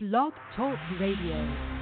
Blog Talk Radio.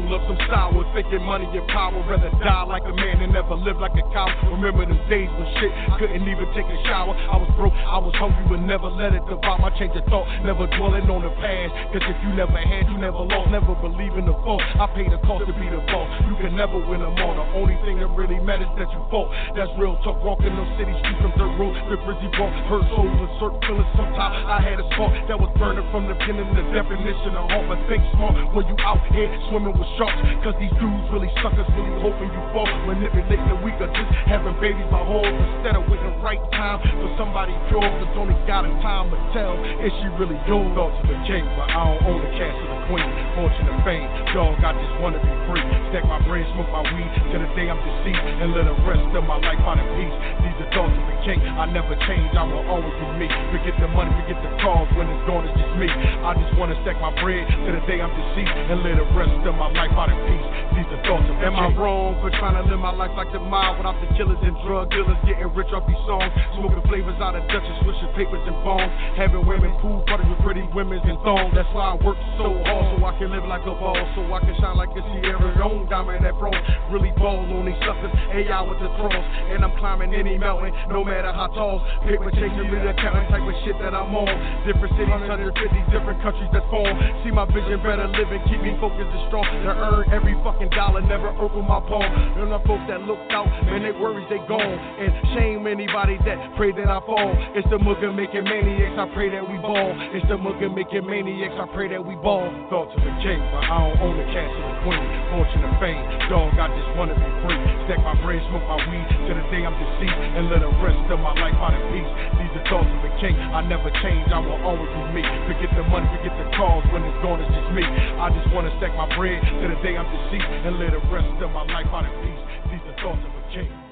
Roll up some sour, thinking money and power, rather die like a man and never live like a cow. Remember them days when shit couldn't even take a shower. I was broke, I was hungry, but never let it devour my change of thought. Never dwelling on the past, cause if you never had, you never lost. Never believe in the fault. I pay the cost to be the boss. You can never win them all. The only thing that really matters that you fought. That's real talk. Walking those city streets from dirt road, the brizzy walk, hurt souls and certain feelings. Sometimes I had a spark that was burning from the beginning. The definition of heart, but think smart when you out here swimming with sharks. Cause these dudes really suckers, really hoping you fall. Manipulating the weak or just having babies by holes instead of waiting the right time for somebody pure. Cause only God in time will tell is she really yours. Thoughts of a king, but I don't own the castle of queen. Fortune and fame, dog, I just wanna be free. Stack my bread, smoke my weed till the day I'm deceased, and let the rest of my life out in peace. These are thoughts of a king, I never change, I will always be me. Forget the money, forget the cause. When it's gone, it's just me. I just wanna stack my bread to the day I'm deceased and let the rest of my life out in peace. Am I wrong for trying to live my life like the mile without the killers and drug dealers getting rich off these songs? Smoking flavors out of Dutchess, swishing papers and bones. Having women pool parties with pretty women and thongs. That's why I work so hard so I can live like a ball, so I can shine like a Sierra Leone diamond that bronze. Really ball on these suckers, AI with the cross. And I'm climbing any mountain, no matter how tall. Paper chasing me the counting type of shit that I'm on. Different cities, 150 different countries that form. See my vision better living, keep me focused and strong. To earn every fucking dollar, never open my palm. And the folks that looked out, man, they worries they gone. And shame anybody that pray that I fall. It's the mugger making maniacs, I pray that we ball. It's the mugger making maniacs, I pray that we ball. Thoughts of a king, but I don't own the castle of queen. Fortune and fame, dog, I just wanna be free. Stack my bread, smoke my weed to the day I'm deceased, and let the rest of my life out in peace. These are thoughts of a king, I never change, I will always be me. Forget the money, forget the cause, when it's gone, it's just me. I just wanna stack my bread to the day I'm deceased, and live the rest of my life out peace. These are thoughts of a king.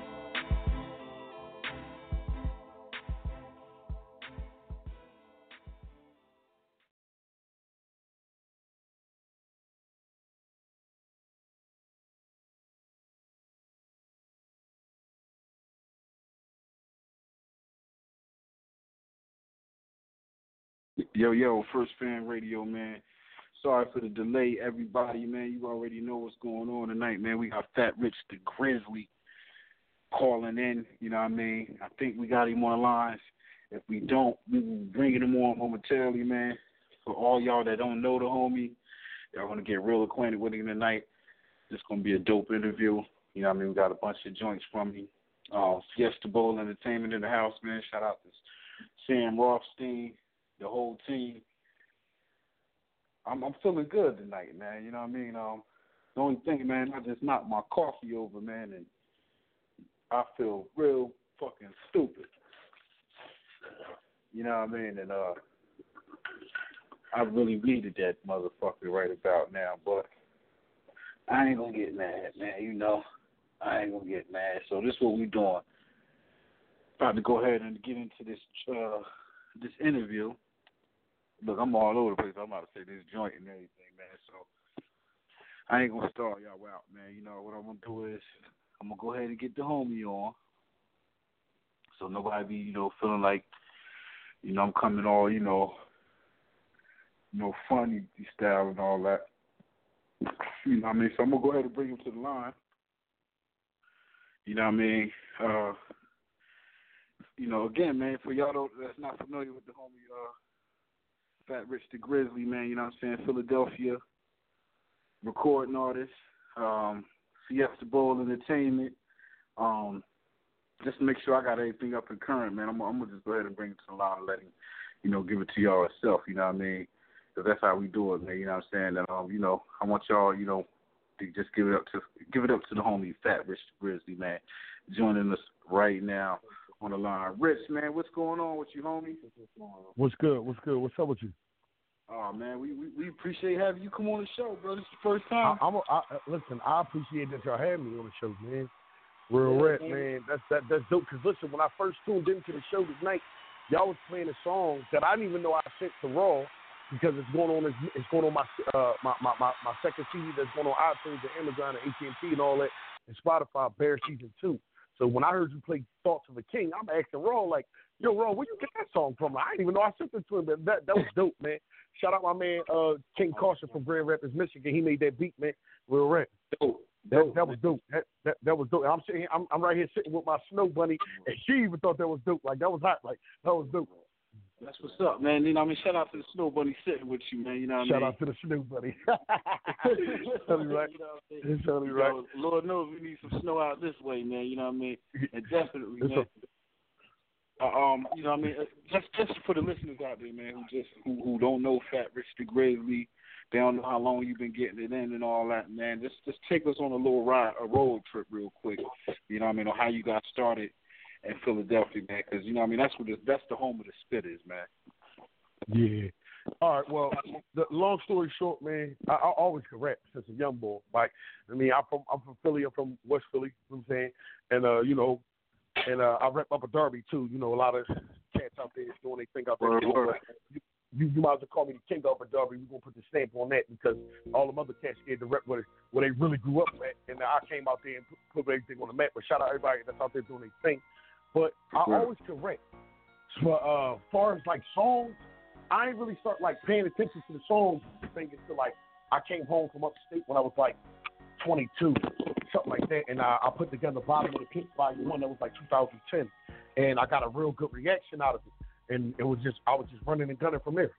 Yo, yo, First Fam Radio, man. Sorry for the delay, everybody, man. You already know what's going on tonight, man. We got Fat Rich the Grizzly calling in. You know what I mean? I think we got him on lines. If we don't, we will bringing him on momentarily, man. For all y'all that don't know the homie, y'all want to get real acquainted with him tonight. This gonna be a dope interview. You know what I mean? We got a bunch of joints from him. Uh, Fiesta Bowl Entertainment in the house, man. Shout out to Sam Rothstein, the whole team. I'm I'm feeling good tonight, man. You know what I mean? Um, the only thing, man, I just knocked my coffee over, man, and I feel real fucking stupid. You know what I mean? And uh, I really needed that motherfucker right about now, but I ain't gonna get mad, man. You know, I ain't gonna get mad. So this is what we doing. About to go ahead and get into this uh this interview look, I'm all over the place. I'm about to say this joint and everything, man. So I ain't gonna start y'all out, man. You know what I'm gonna do is I'm gonna go ahead and get the homie on, so nobody be you know feeling like you know I'm coming all you know you know funny style and all that. You know what I mean? So I'm gonna go ahead and bring him to the line. You know what I mean? Uh, you know, again, man, for y'all that's not familiar with the homie uh Fat Rich the Grizzly, man, you know what I'm saying? Philadelphia recording artist, um, Fiesta Bowl Entertainment. Um, just to make sure I got everything up and current, man. I'm, I'm gonna just go ahead and bring it to the line and let him, you know, give it to y'all itself. You know what I mean? Because that's how we do it, man. You know what I'm saying? And um, you know, I want y'all, you know, to just give it up to give it up to the homie Fat Rich the Grizzly, man, joining us right now on the line. Rich, man, what's going on with you, homie? What's good? What's good? What's up with you? Oh man, we, we, we appreciate having you come on the show, bro. This is the first time. I, I'm a, I, listen. I appreciate that y'all had me on the show, man. Real yeah, rap, man. man. That's that that's dope. Cause listen, when I first tuned into the show tonight, y'all was playing a song that I didn't even know I sent to Raw because it's going on. It's going on my uh my my my, my second CD that's going on iTunes and Amazon and AT and T and all that and Spotify. Bear season two. So when I heard you play Thoughts of a King, I'm asking Raw like, "Yo, Raw, where you get that song from?" I didn't even know I sent it to him, but that that was dope, man. Shout out my man uh, King Caution from Grand Rapids, Michigan. He made that beat, man. Real rap. Dope. That, that was dope. That, that that was dope. I'm sitting, I'm I'm right here sitting with my snow bunny, and she even thought that was dope. Like that was hot. Like that was dope. That's what's up, man. You know, I mean, shout out to the snow bunny sitting with you, man. You know what shout I mean? Shout out to the snow bunny. totally right. You know totally right. Know, Lord knows we need some snow out this way, man. You know what I mean? And definitely, it's man. A- um, you know, what I mean, uh, just just for the listeners out there, man, who just who who don't know Fat Rich the Grizzly, they don't know how long you've been getting it in and all that, man. Just just take us on a little ride, a road trip, real quick. You know, what I mean, on how you got started in Philadelphia, man, because you know, what I mean, that's what the, that's the home of the spit is, man. Yeah. All right. Well, the long story short, man, I, I always can rap since a young boy. Like, I mean, I'm from I'm from Philly. I'm from West Philly. You know what I'm saying, and uh, you know, and uh, I rep Upper Darby too. You know, a lot of cats out there doing their everything out there. You, you, you might as well call me the king of a Darby. We're gonna put the stamp on that because all the other cats scared to rep where, where they really grew up at, and I came out there and put, put everything on the map. But shout out everybody that's out there doing their thing. But I always correct. But uh, far as like songs, I ain't really start like paying attention to the songs thing until like I came home from upstate when I was like 22, something like that, and I, I put together the bottom of the pit volume one that was like 2010, and I got a real good reaction out of it and it was just I was just running and gunning from there.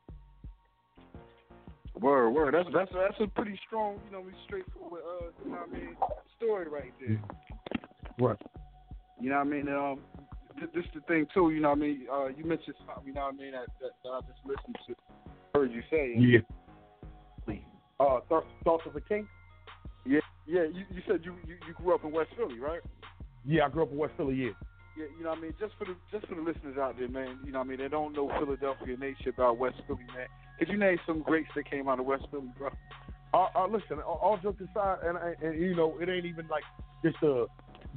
Word, word. That's that's that's a pretty strong, you know, straightforward, uh, you know what I mean, story right there. Right. You know what I mean? Um, this the thing too. You know what I mean? Uh, you mentioned something. You know what I mean? That, that, that I just listened to, heard you say. Yeah. Uh, thoughts, thoughts of a king. Yeah, yeah. You, you said you, you you grew up in West Philly, right? Yeah, I grew up in West Philly. Yeah yeah, you know what I mean? Just for the just for the listeners out there, man, you know what I mean? They don't know Philadelphia nature about West Philly, man. Could you name some greats that came out of West Philly, bro? Uh, uh, listen, all, all jokes aside, and, and, and you know, it ain't even like just a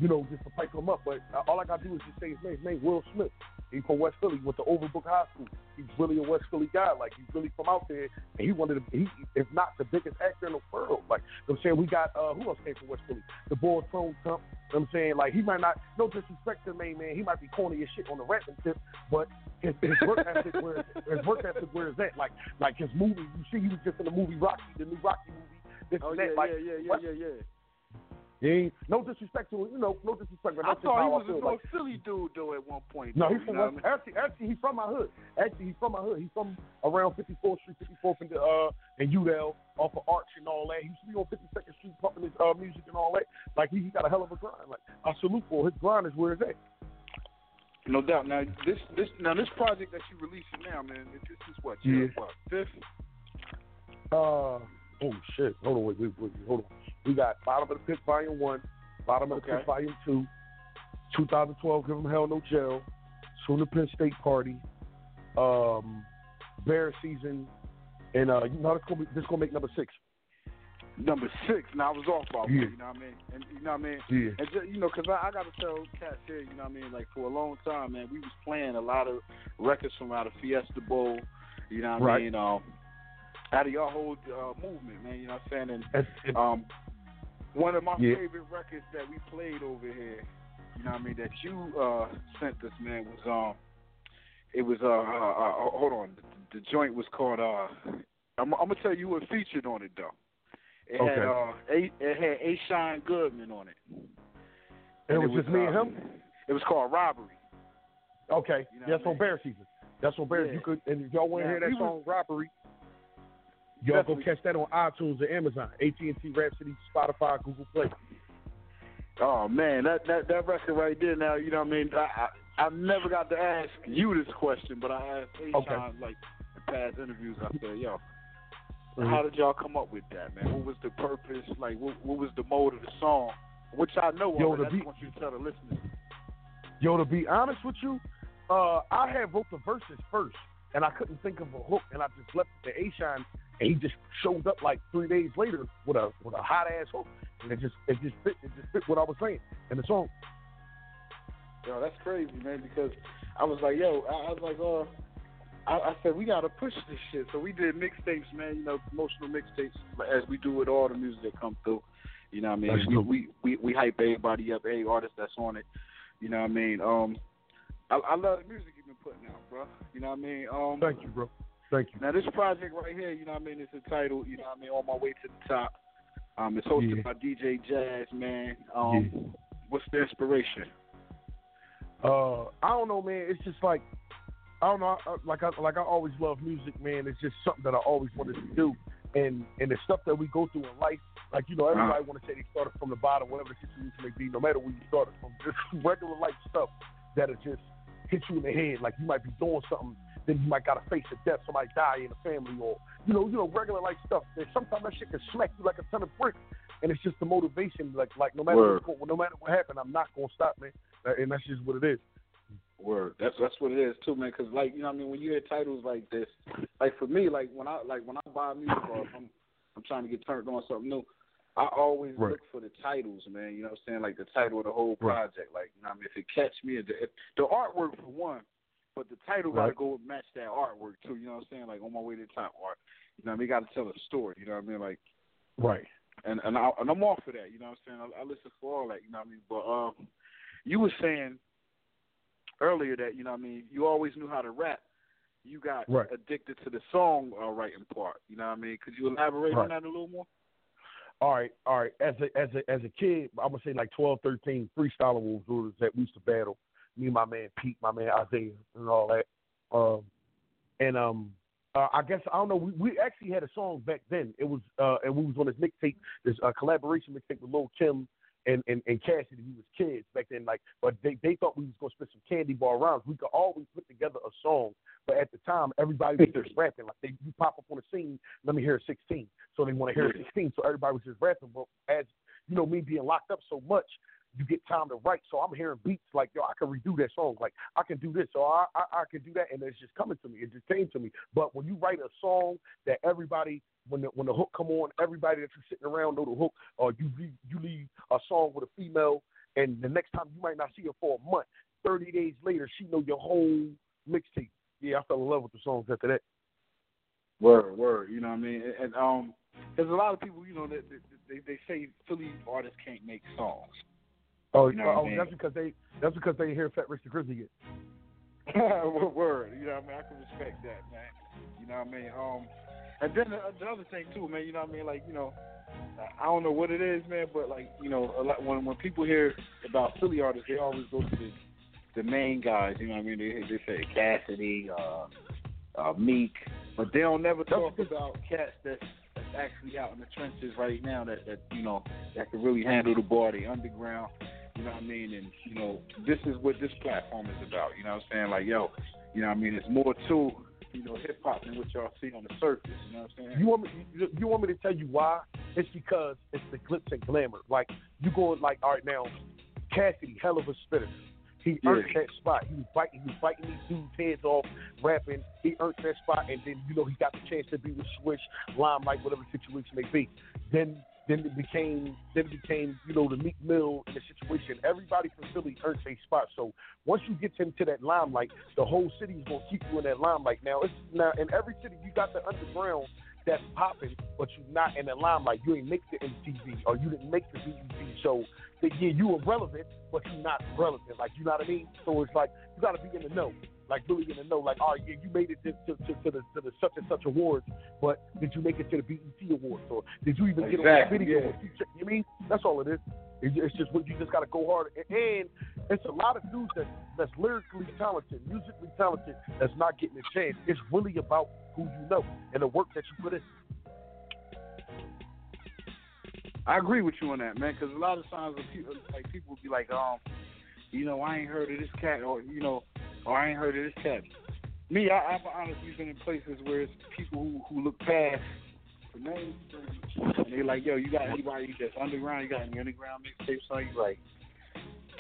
you know, just to pipe him up. But all I gotta do is just say his name. His name Will Smith. He's from West Philly. Went to Overbrook High School. He's really a West Philly guy. Like he's really from out there, and he wanted to. He, if not the biggest actor in the world. Like you know I'm saying, we got uh, who else came from West Philly? The boy Tone. You know I'm saying, like he might not. No disrespect to the main man. He might be corny as shit on the rapping tip, but his, his work ethic where his work ethic where is that? Like like his movie. You see, he was just in the movie Rocky, the new Rocky movie. This oh and yeah, that. Like, yeah, yeah, yeah, yeah, yeah. He no disrespect to you know, no disrespect. I thought he was a North like, Philly dude though at one point. No, he's from West, actually, actually he's from my hood. Actually, he's from my hood. He's from around 54th Street, 54th and uh and Udell off of Arch and all that. He used to be on 52nd Street pumping his uh music and all that. Like he, he got a hell of a grind. Like I salute for his grind is where it's at. No doubt. Now this this now this project that you're releasing now, man. This is what yeah. what fifth. Uh oh shit! Hold on, wait, wait, wait, hold on. We got Bottom of the Pit Volume One, Bottom of the. Pit Volume Two, 2012 Give 'Em Hell No Jail, Soon the Penn State Party, um, Bear Season, and uh, you know this gonna be, this gonna make number six. Number six. Now I was off by yeah. one, you know what I mean? And you know what I mean? Yeah. And just, you know, cause I, I got to tell cats here, you know what I mean? Like for a long time, man, we was playing a lot of records from out of Fiesta Bowl, you know what right. I mean? Um, out of your whole uh, movement, man. You know what I'm saying? And um, one of my yeah. favorite records that we played over here, you know what I mean, that you uh, sent us, man, was um, it was uh, uh, uh hold on, the, the, joint was called uh, I'm, I'm, gonna tell you what featured on it though. It okay. had uh, a, it had A. Shine Goodman on it. And, and it was, just me uh, and him. It was called Robbery. Okay, you know that's on mean? Bear Season. That's on Bear. Yeah. You could, and y'all want to hear that song, Robbery. Y'all Definitely. go catch that on iTunes or Amazon, AT&T, Rhapsody, Spotify, Google Play. Oh man, that that that record right there. Now you know what I mean. I I, I never got to ask you this question, but I asked. Okay. Shine like in past interviews. I said, yo, Mhm. how did y'all come up with that, man? What was the purpose? Like, what what was the mode of the song? Which I know. Yo, the I just want you to tell the listeners. Yo, to be honest with you, uh, I had wrote the verses first, and I couldn't think of a hook, and I just left it to A Shine, and he just showed up like three days later with a with a hot ass hook, and it just it just fit it just fit what I was saying in the song. Yo, that's crazy, man. Because I was like, yo, I, I was like, uh. I, I said we gotta push this shit, so we did mixtapes, man. You know, promotional mixtapes, as we do with all the music that come through. You know what I mean? We, we we we hype everybody up, every artist that's on it. You know what I mean? Um, I, I love the music you've been putting out, bro. You know what I mean? Um, Thank you, bro. Thank you. Now this project right here, you know what I mean? It's entitled, you know what I mean, On My Way to the Top. Um, it's hosted Yeah. by DJ Jazz, man. Um, Yeah. what's the inspiration? Uh, I don't know, man. It's just like I don't know. I, like I like I always love music, man. It's just something that I always wanted to do, and and the stuff that we go through in life. Like you know, everybody want to say they started from the bottom, whatever the situation may be. No matter where you started from, just regular life stuff that'll just hit you in the head. Like you might be doing something, then you might gotta face a death, somebody die in the family, or you know, you know, regular life stuff. And sometimes that shit can smack you like a ton of bricks, and it's just the motivation. Like like no matter what, no matter what happened, I'm not gonna stop, man. Uh, and that's just what it is. Word. That's that's what it is too, man. Because like you know, what I mean, when you hear titles like this, like for me, like when I like when I buy music or if I'm I'm trying to get turned on something new, I always Right. look for the titles, man. You know what I'm saying? Like the title of the whole project. Like you know, what I mean, if it catch me, if the, if the artwork for one, but the title right. gotta go match that artwork too. You know what I'm saying? Like on my way to the top art. You know, what I mean, got to tell a story. You know what I mean? Like, right. And and, I, and I'm all for that. You know what I'm saying? I, I listen for all that. You know what I mean? But um, you were saying earlier that you know what I mean you always knew how to rap. You got right. addicted to the song uh, writing part. You know what I mean? Could you elaborate right. on that a little more? All right, all right. As a as a as a kid, I'm gonna say like 12, 13, freestyling was that we used to battle. Me my man Pete, my man Isaiah, and all that. Um, and um, uh, I guess I don't know. We, we actually had a song back then. It was uh, and we was on this mixtape, this uh, collaboration mixtape with Lil Kim and, and, and Cassidy. We was kids back then, like, but they, they thought we was gonna spit some candy bar rounds. We could always put together a song, but at the time, everybody was just rapping. Like they, you pop up on the scene, let me hear a 16. So they want to hear a 16. So everybody was just rapping. But as you know, me being locked up so much, you get time to write. So I'm hearing beats like, yo, I can redo that song. Like I can do this. So I, I, I can do that. And it's just coming to me. It just came to me. But when you write a song that everybody, when the, when the hook come on, everybody that you're sitting around know the hook, or you leave, you leave a song with a female, and the next time you might not see her for a month. 30 days later, she know your whole mixtape. Yeah, I fell in love with the songs after that. Word, word. You know what I mean? And, um, there's a lot of people, you know, that they, they say Philly artists can't make songs. Oh, you know oh, I mean? that's because they that's because they hear Fat Rich the Grizzly yet. Word, you know what I mean? I can respect that, man. You know what I mean? Um, and then the, the other thing too, man. You know what I mean? Like, you know, I don't know what it is, man, but like, you know, a lot when when people hear about Philly artists, they always go to the the main guys. You know what I mean? They they say Cassidy, uh, uh, Meek, but they don't never talk about cats that's that's actually out in the trenches right now that that you know that can really handle the bar, the underground. You know what I mean? And you know, this is what this platform is about. You know what I'm saying? Like, yo, you know what I mean? It's more to you know hip hop than what y'all see on the surface. You know what I'm saying? You want me? You, you want me to tell you why? It's because it's the glitz and glamour. Like you going like, all right now, Cassidy, hell of a spitter. He Yeah. earned that spot. He was fighting. He was fighting these dudes' heads off, rapping. He earned that spot, and then you know he got the chance to be with Swizz, Limelight, whatever situation may be. Then, then it became, then it became, you know, the Meek Mill the situation. Everybody from Philly earned a spot. So once you get into that limelight, the whole city is gonna keep you in that limelight. Now, it's now in every city you got the underground that's popping, but you're not in the limelight. You ain't make the MTV or you didn't make the BET show. Yeah, you were relevant, but you're not relevant. Like you know what I mean? So it's like you got to be in the know, like really the know. Like all right, yeah, you made it to, to, to, to the to the such and such awards, but did you make it to the BET awards or did you even get on the video? yeah. with Future? You mean that's all it is. It's just what you just got to go hard. And, and it's a lot of dudes that that's lyrically talented, musically talented, that's not getting a chance. It's really about who you know and the work that you put in. I agree with you on that, man. Because a lot of times, people, like people will be like, um, you know, I ain't heard of this cat, or you know, or I ain't heard of this cat. Me, I, I've honestly been in places where it's people who who look past the names, and they like, yo, you got anybody that's underground? You got any underground mixtapes on you? Like,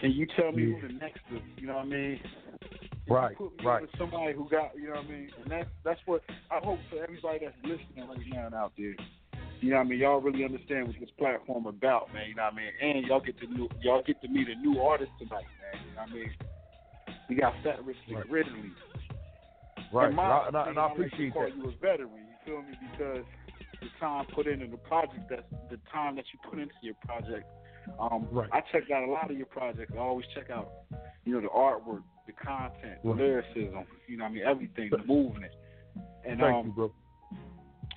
can you tell me who the next is? You know what I mean? Right, Put me right. with somebody who got, you know what I mean? And that's that's what I hope for everybody that's listening right now and out there. You know what I mean? Y'all really understand what this platform about, man. You know what I mean? And y'all get to new, y'all get to meet a new artist tonight, man. You know what I mean? We got Fat Rich Right. Right, And my and I, and I, and I appreciate that. you a veteran. You feel me? Because the time put into the project, that's the time that you put into your project. Um, Right. I checked out a lot of your projects. I always check out, you know, the artwork, the content, the Right. lyricism. You know, what I mean, everything, the movement. And Thank um, you, bro.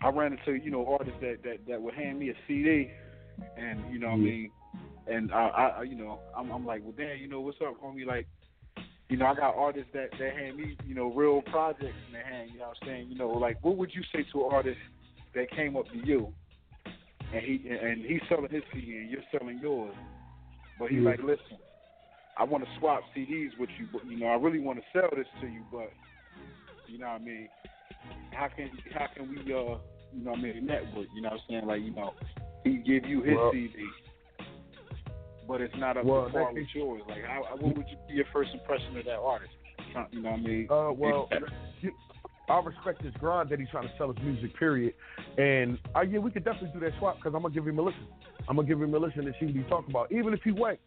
I ran into you know artists that that that would hand me a CD, and you know what I mean, and I, I you know I'm I'm like, well, damn, you know what's up, homie? Like, you know, I got artists that that hand me you know real projects in their hand. You know what I'm saying? You know, like what would you say to an artist that came up to you, and he and he's selling his CD and you're selling yours, but he's Yeah. like, listen, I want to swap CDs with you, but you know, I really want to sell this to you, but you know what I mean? How can how can we uh you know what I mean network? You know what I'm saying? Like you know, he give you his Well- CD, but it's not up Well, to par with yours. Like, how, what would you be your first impression of that artist? You know what I mean? Uh, well, I respect his grind that he's trying to sell his music. Period. And uh, yeah, we could definitely do that swap because I'm gonna give him a listen. I'm gonna give him a listen and see what he talking about. Even if he whack,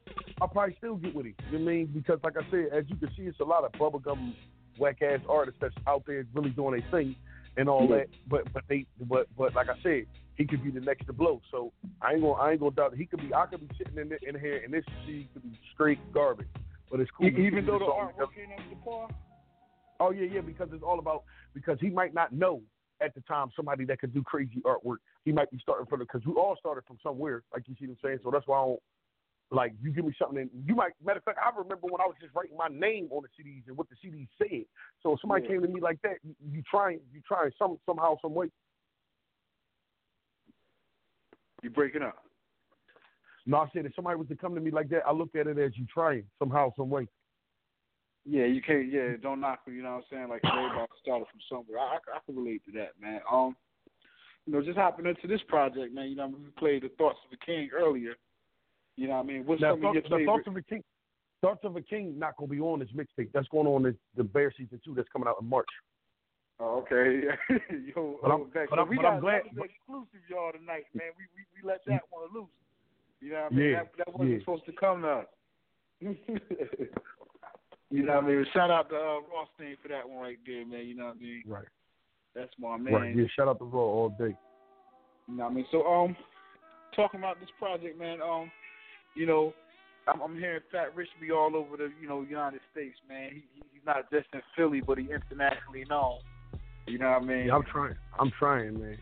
I'll probably still get with him. You know what I mean? Because like I said, as you can see, it's a lot of bubblegum whack ass artists that's out there really doing their thing and all that. But but they but but like I said, he could be the next to blow. So I ain't gonna I ain't gonna doubt he could be I could be sitting in, in here and this CD could be straight garbage. But it's cool. E- even though the artwork ain't up to par. Oh yeah, yeah, because it's all about because he might not know at the time somebody that could do crazy artwork. He might be starting from the because we all started from somewhere, like you see what I'm saying. So that's why I don't like you give me something and you might matter of fact, I remember when I was just writing my name on the CDs and what the CDs said. So if somebody Yeah. came to me like that, you, you trying you trying some somehow, some way. You breaking up? No, I said if somebody was to come to me like that, I look at it as you trying somehow, some way. Yeah, you can't. Yeah, don't knock me. You know what I'm saying? Like everybody started from somewhere. I, I, I can relate to that, man. Um, you know, just hopping into this project, man. You know, we played the Thoughts of a King earlier. You know what I mean? What's Now, some of your favorite? Thoughts of a King, Thoughts of a King, not gonna be on this mixtape. That's going on in the Bear season two. That's coming out in March. Oh, okay. Yo, But I'm- oh, back. but I'm- we but got I'm glad- was exclusive, y'all, tonight, man. We we, we let that one loose. You know what I mean? Yeah, That, that wasn't yeah. supposed to come to us. you know what I mean? Shout out to uh, Rothstein for that one right there, man. You know what I mean? Right. That's my man. Right. Yeah. Shout out to Raw all day. You know what I mean? So um, talking about this project, man. Um, you know, I'm, I'm hearing Fat Rich be all over the you know United States, man. He, he he's not just in Philly, but he internationally known. You know what I mean? Yeah, I'm trying. I'm trying, man.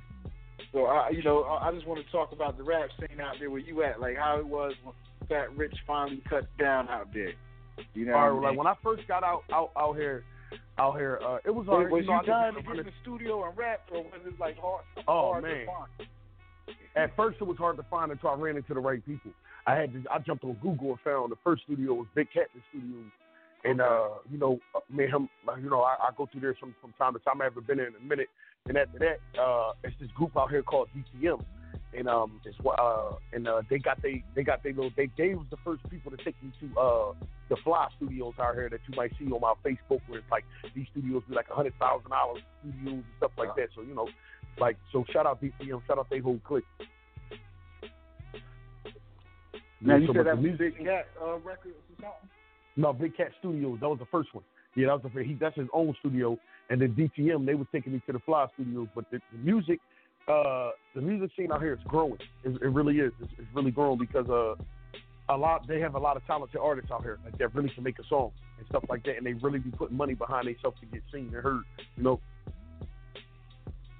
So I, you know, I, I just want to talk about the rap scene out there where you at, like how it was when Fat Rich finally cut down out there. You know, All right, what I like mean? when I first got out out out here, out here, uh, it was hard. was you know, you dying to get in the studio and rap, or was it like hard? Oh, hard man. To find? At first, it was hard to find until I ran into the right people. I had to, I jumped on Google and found the first studio was Big Captain Studios, and uh, you know, uh, me and him, you know, I, I go through there from from time to time. I haven't been there in a minute. And after that, uh, it's this group out here called DTM, and um, it's what uh, and uh, they got they they got they little they they was the first people to take me to uh the Fly Studios out here that you might see on my Facebook, where it's like these studios be like a hundred thousand dollars studios and stuff like that. So you know, like so, shout out DTM, shout out they whole clique. Now you so, said that was music, Big Cat uh, Records or something? no, Big Cat Studios. That was the first one. Yeah, that was the first. he. That's his own studio. And then DTM, they was taking me to the Fly Studios. But the, the music, uh, the music scene out here is growing. It, it really is. It's, it's really growing because uh, a lot they have a lot of talented artists out here like that really can make a song and stuff like that. And they really be putting money behind themselves to get seen and heard. You know.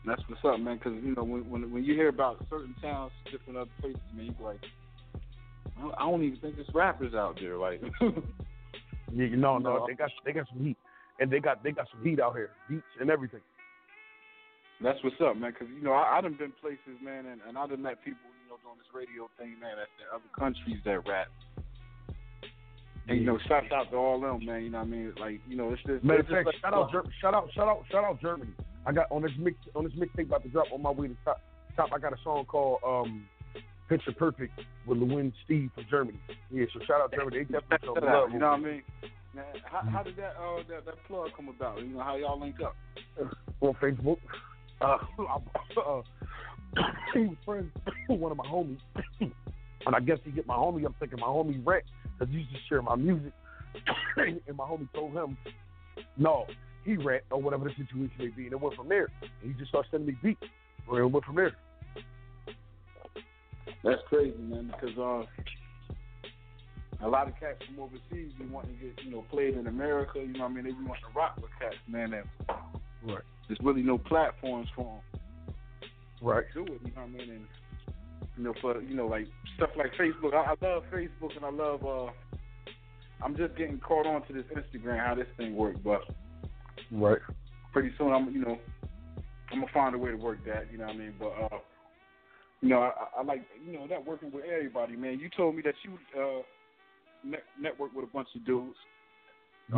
That's what's up, man. Because you know when, when when you hear about certain towns, different other places, man, you be like, I don't- even think there's rappers out there. Like, Yeah, you know, no, No. they got they got some heat, and they got they got some heat out here, beats and everything. that's what's up, man. Because you know I, I done been places, man, and, and I done met people, you know, doing this radio thing, man, at the other countries that rap. And you know, shout out to all them, man. You know what I mean? Like, you know, it's just Matter of fact, like, shout out, Ger- shout out, shout out, shout out Germany. I got on this mix on this mixtape about to drop on my way to top. Top, I got a song called um, "Picture Perfect" with Lewin Steve from Germany. Yeah, so shout out to Germany. They definitely show love. you know what I mean? Man, how, how did that uh that, that plug come about? You know how y'all link up? on Facebook. Uh, uh, he was friends with one of my homies, and I guess he get my homie. I'm thinking my homie Rex because he used to share my music, and my homie told him, no, he rat or whatever the situation may be, and it went from there. And he just started sending me beats, and it went from there. That's crazy, man, because uh, a lot of cats from overseas be wanting to get, you know, played in America. You know what I mean? They be wanting to rock with cats, man. And Right. there's really no platforms for them Right. to do it. You know what I mean? And you know, for you know, like stuff like Facebook. I, I love Facebook, and I love. uh I'm just getting caught on to this Instagram, how this thing works, but Right. pretty soon I'm, you know, I'm gonna find a way to work that. You know what I mean? But uh, you know, I, I like, you know, that working with everybody, man. You told me that you uh net, network with a bunch of dudes.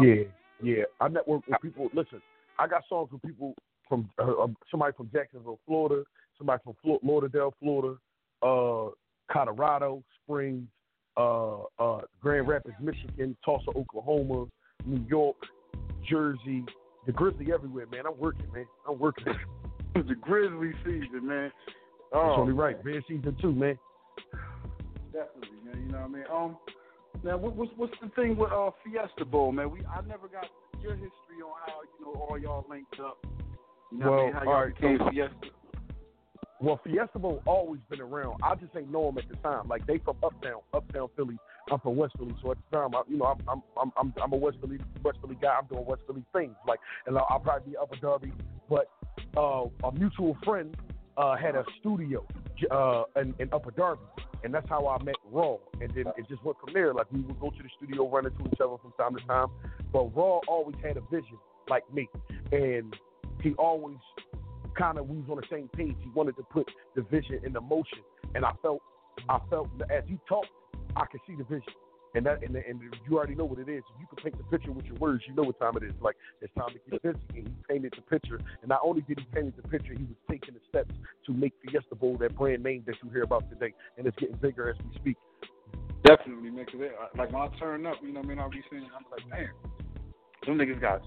Yeah, yeah. I network with people. Listen, I got songs with people from uh, um, somebody from Jacksonville, Florida, somebody from Flo- Lauderdale, Florida, uh, Colorado Springs, uh, uh, Grand Rapids, Michigan, Tulsa, Oklahoma, New York, Jersey, the Grizzly everywhere, man. I'm working, man. I'm working. it's the Grizzly season, man. That's Oh, only right. Bad season two, man. definitely, man. You know what I mean? Um, now what, what's what's the thing with uh Fiesta Bowl, man? We I never got your history on how you know all y'all linked up. You know well, what I mean? How y'all all right, became so, Fiesta. Well, Fiesta Bowl always been around. I just ain't know them at the time. Like they from uptown, uptown Philly. I'm from West Philly, so at the time, I, you know, I'm I'm I'm I'm, a West Philly West Philly guy. I'm doing West Philly things. Like, and I'll, I'll probably be Upper Darby, but uh, a mutual friend uh, had a studio uh, in, in Upper Darby, and that's how I met Raw. And then it just went from there. Like we would go to the studio, run into each other from time to time. But Raw always had a vision like me, and he always kind of we was on the same page. He wanted to put the vision into motion, and I felt I felt as he talked, I could see the vision. And that and, and you already know what it is. You can paint the picture with your words, you know what time it is. Like it's time to get busy. And he painted the picture. And not only did he paint the picture, he was taking the steps to make Fiesta Bowl that brand name that you hear about today. And it's getting bigger as we speak. Definitely, man. Cause they, like when I turn up, you know what I mean. I'll be saying, I'm like, man, them niggas got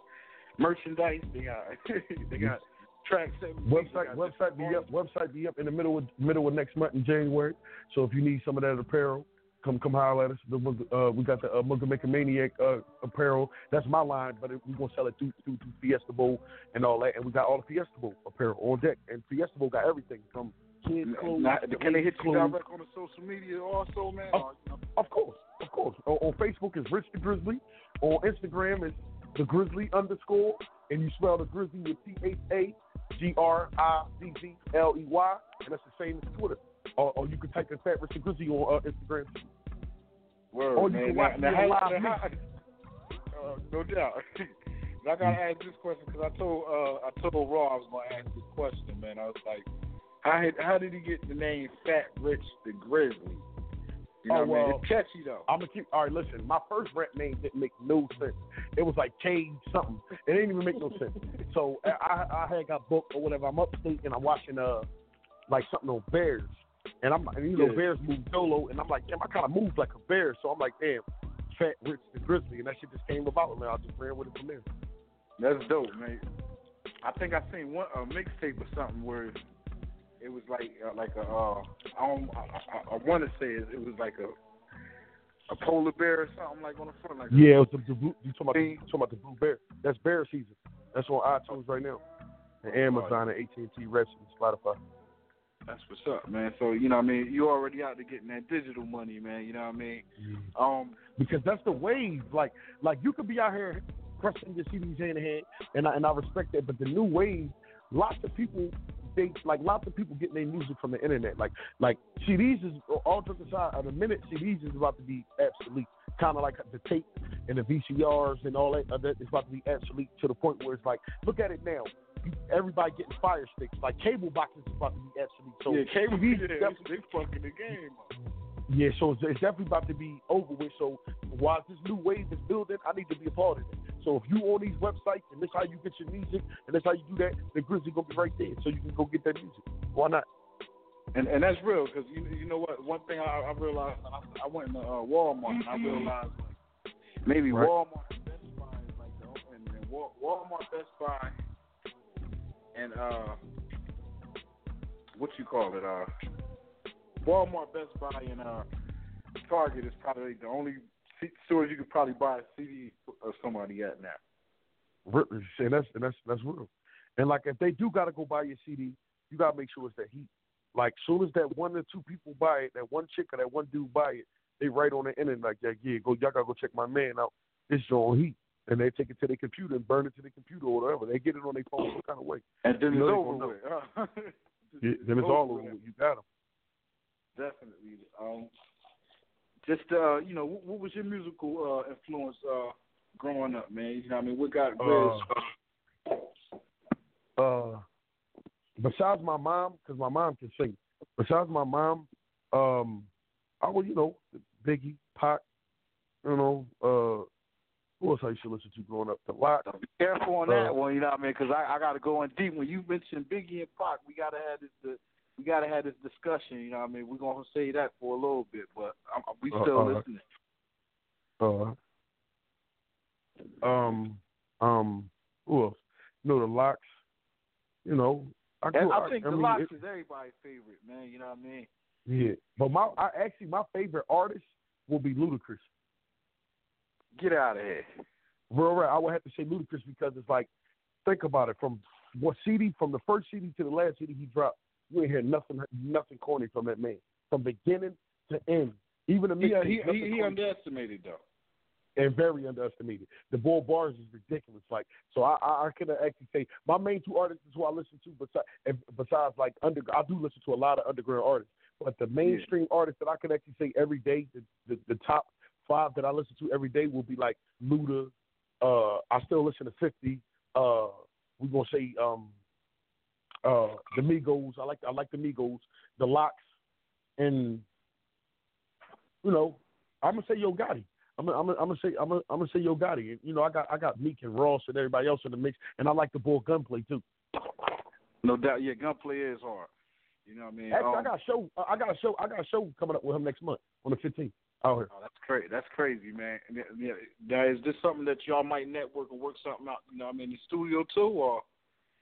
merchandise. They got they got tracks. Website website be up website be up in the middle of middle of next month in January. So if you need some of that apparel, come come holler at us. The, uh, we got the uh, Mugga Make a Maniac uh, apparel. That's my line, but we're gonna sell it through, through, through Fiesta Bowl and all that. And we got all the Fiesta Bowl apparel on deck. And Fiesta Bowl got everything from kids clothes. Can they hit you clothes. direct on the social media also, man? Of, of course, of course. On, on Facebook is Rich the Grizzly. On Instagram is the Grizzly underscore, and you spell the Grizzly with T H A G R I Z Z L E Y, and that's the same as Twitter. Or, or you can type in Fat Rich the Grizzly on uh, Instagram. Word, Or you man. can watch now, me how, live now, how, uh, no doubt. I gotta ask this question because I told uh, I told Raw I was gonna ask this question, man. I was like, how had, how did he get the name Fat Rich the Grizzly? You know Oh, what I mean? It's catchy though. I'm gonna keep. All right, listen. My first rap name didn't make no sense. It was like K something. It didn't even make no sense. So I, I, I had got booked or whatever. I'm upstate and I'm watching uh like something on Bears, and I'm and you know Yeah. Bears move solo, and I'm like, damn, I kind of moved like a bear. So I'm like, damn, Fat Rich the Grizzly, and that shit just came about, and I just ran with it from there. That's dope, man. I think I seen one a mixtape or something where it was like uh, like a uh, I don't I, I, I want to say it, it was like a a polar bear or something like on the front like Yeah, it was the, the blue, you talking about the, you talking about the blue bear? That's bear season. That's on iTunes right now, and Amazon and AT and T, Reps, and Spotify. That's what's up, man. So you know what I mean you already out there getting that digital money, man. You know what I mean? Um, because that's the wave. Like, like you could be out here crushing your CDs hand in hand, and I, and I respect that. But the new wave, lots of people, they like lots of people getting their music from the internet. Like, like CDs is all jokes aside. At the minute, CDs is about to be obsolete. Kind of like the tape and the VCRs and all that. Uh, is about to be obsolete to the point where it's like, look at it now. Everybody getting fire sticks. Like cable boxes is about to be obsolete. So yeah, cable yeah, definitely- they fucking the game up. yeah, so it's, it's definitely about to be over with. So while this new wave is building, I need to be a part of it. So if you on these websites and this how you get your music and that's how you do that, the Grizzly gonna be right there, so you can go get that music. Why not? And and that's real because you you know what one thing I, I realized I, I went to uh, Walmart and I realized like, maybe Right. Walmart and Best Buy is like the and, and Walmart Best Buy and uh what you call it uh Walmart Best Buy and uh Target is probably the only se- stores you could probably buy a CD of somebody at now. And that's and that's that's real. And like if they do gotta go buy your CD, you gotta make sure it's that heat. Like soon as that one or two people buy it, that one chick or that one dude buy it, they write on the internet like that. Yeah, go y'all gotta go check my man out. It's on heat. And they take it to their computer and burn it to their computer or whatever. They get it on their phone some kind of way. And then You it's know over with. Yeah, then it's all over. with. You got them. Definitely. Um, just uh, you know, what, what was your musical uh, influence uh, growing up, man? You know, what I mean, what got? Uh, uh, besides my mom, because my mom can sing. Besides my mom, um, I was, you know, Biggie, Pac, you know, uh, who else I used to listen to growing up? The Lot. Be careful on that Uh, one. You know what I mean? Because I, I got to go in deep. When you mentioned Biggie and Pac, we gotta have this. The, we gotta have this discussion. You know what I mean? We're gonna say that for a little bit, but I'm, we Uh, still uh, listening. Uh, um, um, who else? You know, the LOX. You know, I, grew, I think the mean, LOX it- is everybody's favorite, man. You know what I mean? Yeah, but my, I actually my favorite artist will be Ludacris. Get out of here. real right. I would have to say Ludacris because it's like, think about it. From what CD, from the first CD to the last CD he dropped, you ain't hear nothing, nothing corny from that man, from beginning to end. Even the yeah, he he, he underestimated though and very underestimated. The boy bars is ridiculous. Like so, I I, I can actually say my main two artists who I listen to besides besides like under I do listen to a lot of underground artists, but the mainstream yeah. artists that I can actually say every day the, the the top five that I listen to every day will be like Luda. Uh, I still listen to Fifty. Uh, we're gonna say um uh the Migos. I like I like the Migos, the LOX, and you know I'm gonna say Yo Gotti. I'm gonna, I'm gonna, I'm gonna say I'm gonna, I'm gonna say Yo Gotti. You know, I got I got Meek and Ross and everybody else in the mix, and I like the boy Gunplay too. No doubt, yeah, Gunplay is hard. You know what I mean? Actually, um, I got a show. I got a show. I got a show coming up with him next month on the 15th. Out here. Oh, that's crazy. That's crazy, man. Yeah, now, is this something that y'all might network and work something out? You know, what I mean, in the studio too, or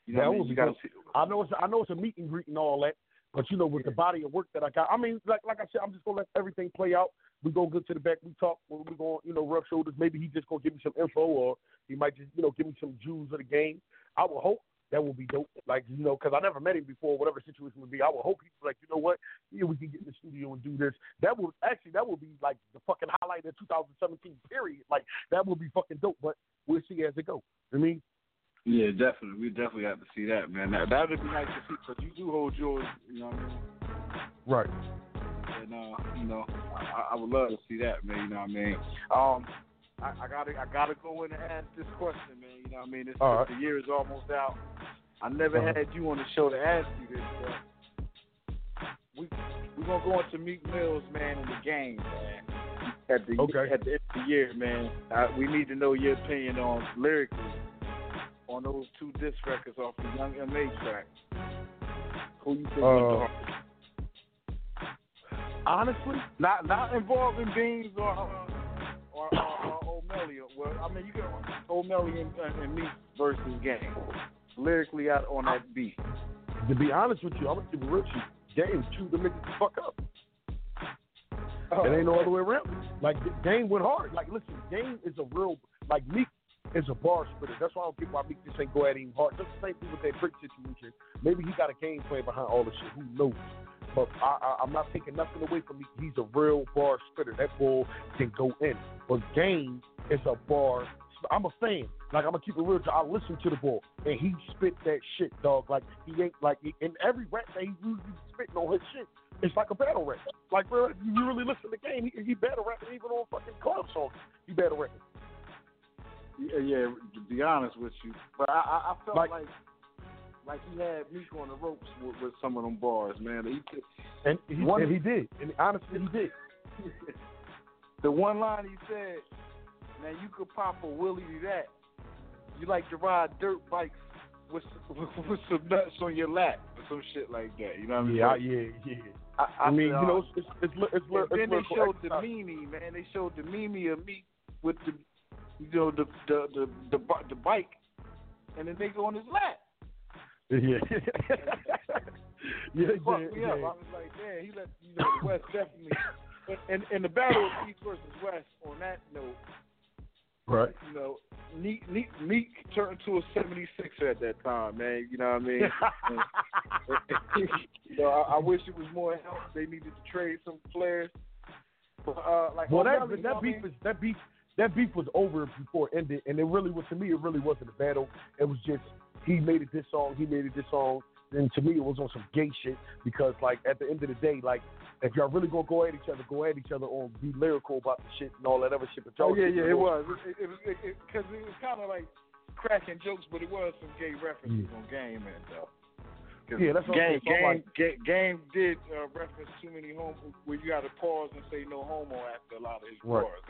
you know, that I, mean? you gotta see. I know it's I know it's a meet and greet and all that, but you know, with the body of work that I got, I mean, like like I said, I'm just gonna let everything play out. We go good to the back. We talk. We go, you know, rub shoulders. Maybe he just gonna give me some info, or he might just, you know, give me some jewels of the game. I would hope that would be dope. Like you know, because I never met him before. Whatever situation would be, I would hope he's like, you know what? Yeah, we can get in the studio and do this. That would actually that would be like the fucking highlight of 2017. Period. Like that would be fucking dope. But we'll see as it goes. I mean. Yeah, definitely. We definitely have to see that, man. That that would be nice to see because you do hold yours, you know what I mean? Right. And uh, you know, I, I would love to see that, man. You know what I mean? Um, I, I gotta I gotta go in and ask this question, man. You know what I mean? Right. The year is almost out. I never uh-huh. had you on the show to ask you this, but we we gonna go into Meek Mills, man, in the game, man. At the okay. at the end of the year, man. I, we need to know your opinion on lyrically on those two disc records off the Young M.A track. Who you think uh, Honestly, not not involving Beans or uh, or, or, or Omelly. Well, I mean, you get Omelly and, and me versus Game lyrically out on that beat. To be honest with you, I'm gonna it real. Game chewed the niggas the fuck up. Oh, it ain't no other way around. Like Game went hard. Like listen, Game is a real like Meek is a bar splitter. That's why I don't get why Meek just ain't go at him hard. Just the same thing with that brick situation. Maybe he got a game plan behind all the shit. Who knows? But I, I, am not taking nothing away from him. He's a real bar splitter. That ball can go in. But Game is a bar. I'm a fan. Like I'm gonna keep it real. I listen to the ball, and he spit that shit, dog. Like he ain't like in every rap that he usually spitting on his shit. It's like a battle rap. Like bro, you really listen to the game, he, he battle rapping even on fucking club songs. He battle rapping. Yeah, yeah. To be honest with you, but I, I, I felt like, like like he had Meek on the ropes with, with some of them bars, man. He and he, one, and he did, and honestly, he did. the one line he said, "Man, you could pop a willie to that. You like to ride dirt bikes with with, some nuts on your lap or some shit like that. You know what I mean? Yeah, yeah, yeah. I, I, I mean, you know, uh, it's it's it's, it's, it's then they showed the meme, man. They showed the meme of me with the, you know, the the the the, the bike, and the nigga on his lap. Yeah. yeah, yeah, me yeah. up. I was like, man, he let you know the West definitely. And in the battle of East versus West, on that note, right? You know, Meek, Meek, Meek turned to a 76 at that time, man. You know what I mean? so I, I wish it was more help. They needed to trade some players. Uh, like, well, that that beef is that beef that beef was over before it ended, and it really was to me. It really wasn't a battle. It was just he made it this song, he made it this song. And to me, it was on some gay shit because, like, at the end of the day, like, if y'all really gonna go at each other, go at each other on be lyrical about the shit and all that other shit. But oh yeah, yeah, it was. It, it was because it, it, it, was kind of like cracking jokes, but it was some gay references yeah. on Game and though. Yeah, that's what game. Game, like, game, game did uh, reference too many homo where you got to pause and say no homo after a lot of his right. bars.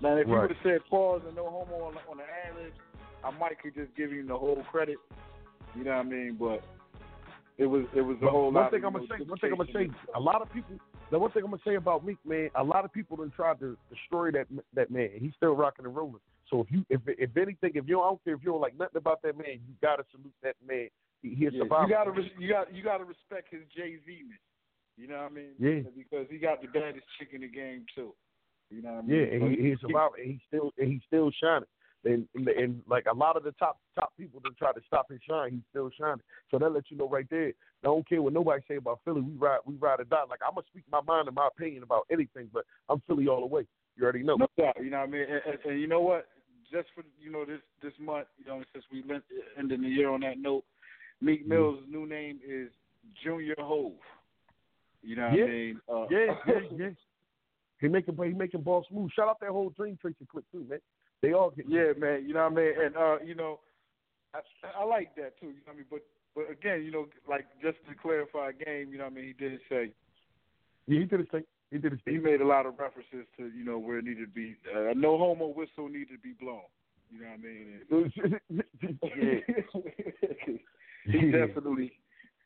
Now, if right. you would have said pause and no homo on, on the ad I might could just give him the whole credit. You know what I mean? But it was it was a whole one lot. Thing I'm gonna say, one thing I'm gonna say. A lot of people. The one thing I'm gonna say about Meek, man. A lot of people have tried to destroy that that man. He's still rocking and rolling. So if you if if anything, if you don't, I don't care if you don't like nothing about that man, you gotta salute that man. He, he yeah, You gotta you got you gotta respect his Jay Z man. You know what I mean? Yeah. Because he got the baddest chick in the game too. You know what I mean? Yeah, and he, he's about. He's still and he's still shining. and, and and like a lot of the top top people that try to stop his shine, he's still shining. So that lets you know right there. I don't care what nobody say about Philly. We ride we ride or die. Like I'm gonna speak my mind and my opinion about anything, but I'm Philly all the way. You already know. No doubt. You know what I mean? And, and, and you know what? Just for you know this this month, you know, since we ending the year on that note, Meek mm-hmm. Mill's mm. new name is Junior Hov. You know what yeah. I mean? Uh, yeah, yeah, yeah. He making he making ball smooth. Shout out that whole Dream Chaser clip too, man. They all get yeah, man. You know what I mean? And uh, you know, I, I like that too. You know what I mean? But but again, you know, like just to clarify a game, you know what I mean? He did say. Yeah, he did his thing. He did his thing. He made a lot of references to you know where it needed to be. Uh, no homo whistle needed to be blown. You know what I mean? yeah. he definitely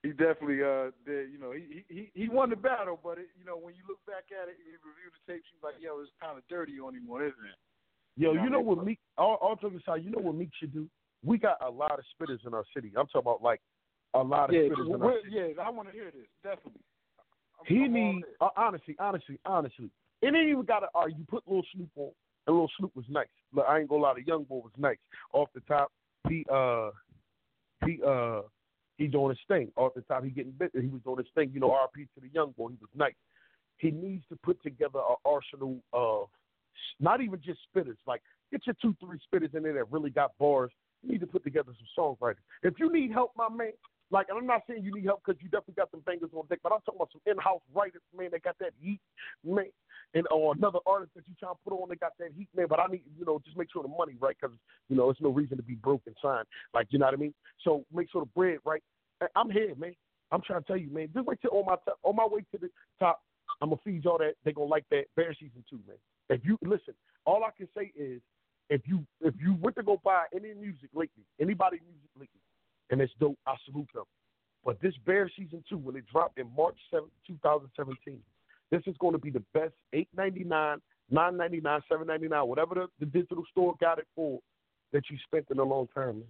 he definitely uh did, you know he he he won the battle, but it, you know when you look back at it, you review the tapes, you're like, yo, it's kind of dirty on him, isn't it? Yo, you know what Meek? All, all joking aside, you know what Meek should do? We got a lot of spitters in our city. I'm talking about like a lot of yeah, spitters in our city. Yeah, I want to hear this definitely. I'm, he need uh, honestly, honestly, honestly. And then even got to uh, you put Lil Snupe on, and Lil Snupe was nice. Look, I ain't gonna lie, the Young Boy was nice off the top. He uh he uh he doing his thing off the top. He getting bit. He was doing his thing. You know, RP to the Young Boy. He was nice. He needs to put together an arsenal of not even just spitters. Like get your two, three spitters in there that really got bars. You need to put together some songwriters. If you need help, my man, like and I'm not saying you need help because you definitely got some fingers on deck, but I'm talking about some in-house writers, man, that got that heat, man, and or another artist that you trying to put on that got that heat, man. But I need, you know, just make sure the money right because you know it's no reason to be broke and signed, like you know what I mean. So make sure the bread right. I'm here, man. I'm trying to tell you, man. Just wait till on my t- on my way to the top. I'm gonna feed y'all that. They gonna like that Bear season two, man. If you listen, all I can say is if you if you went to go buy any music lately, anybody music lately, and it's dope, I salute them. But this Bear season two, when it dropped in March 7, 2017, this is going to be the best eight ninety nine, nine ninety nine, seven ninety nine, whatever the, the digital store got it for that you spent in a long time, man.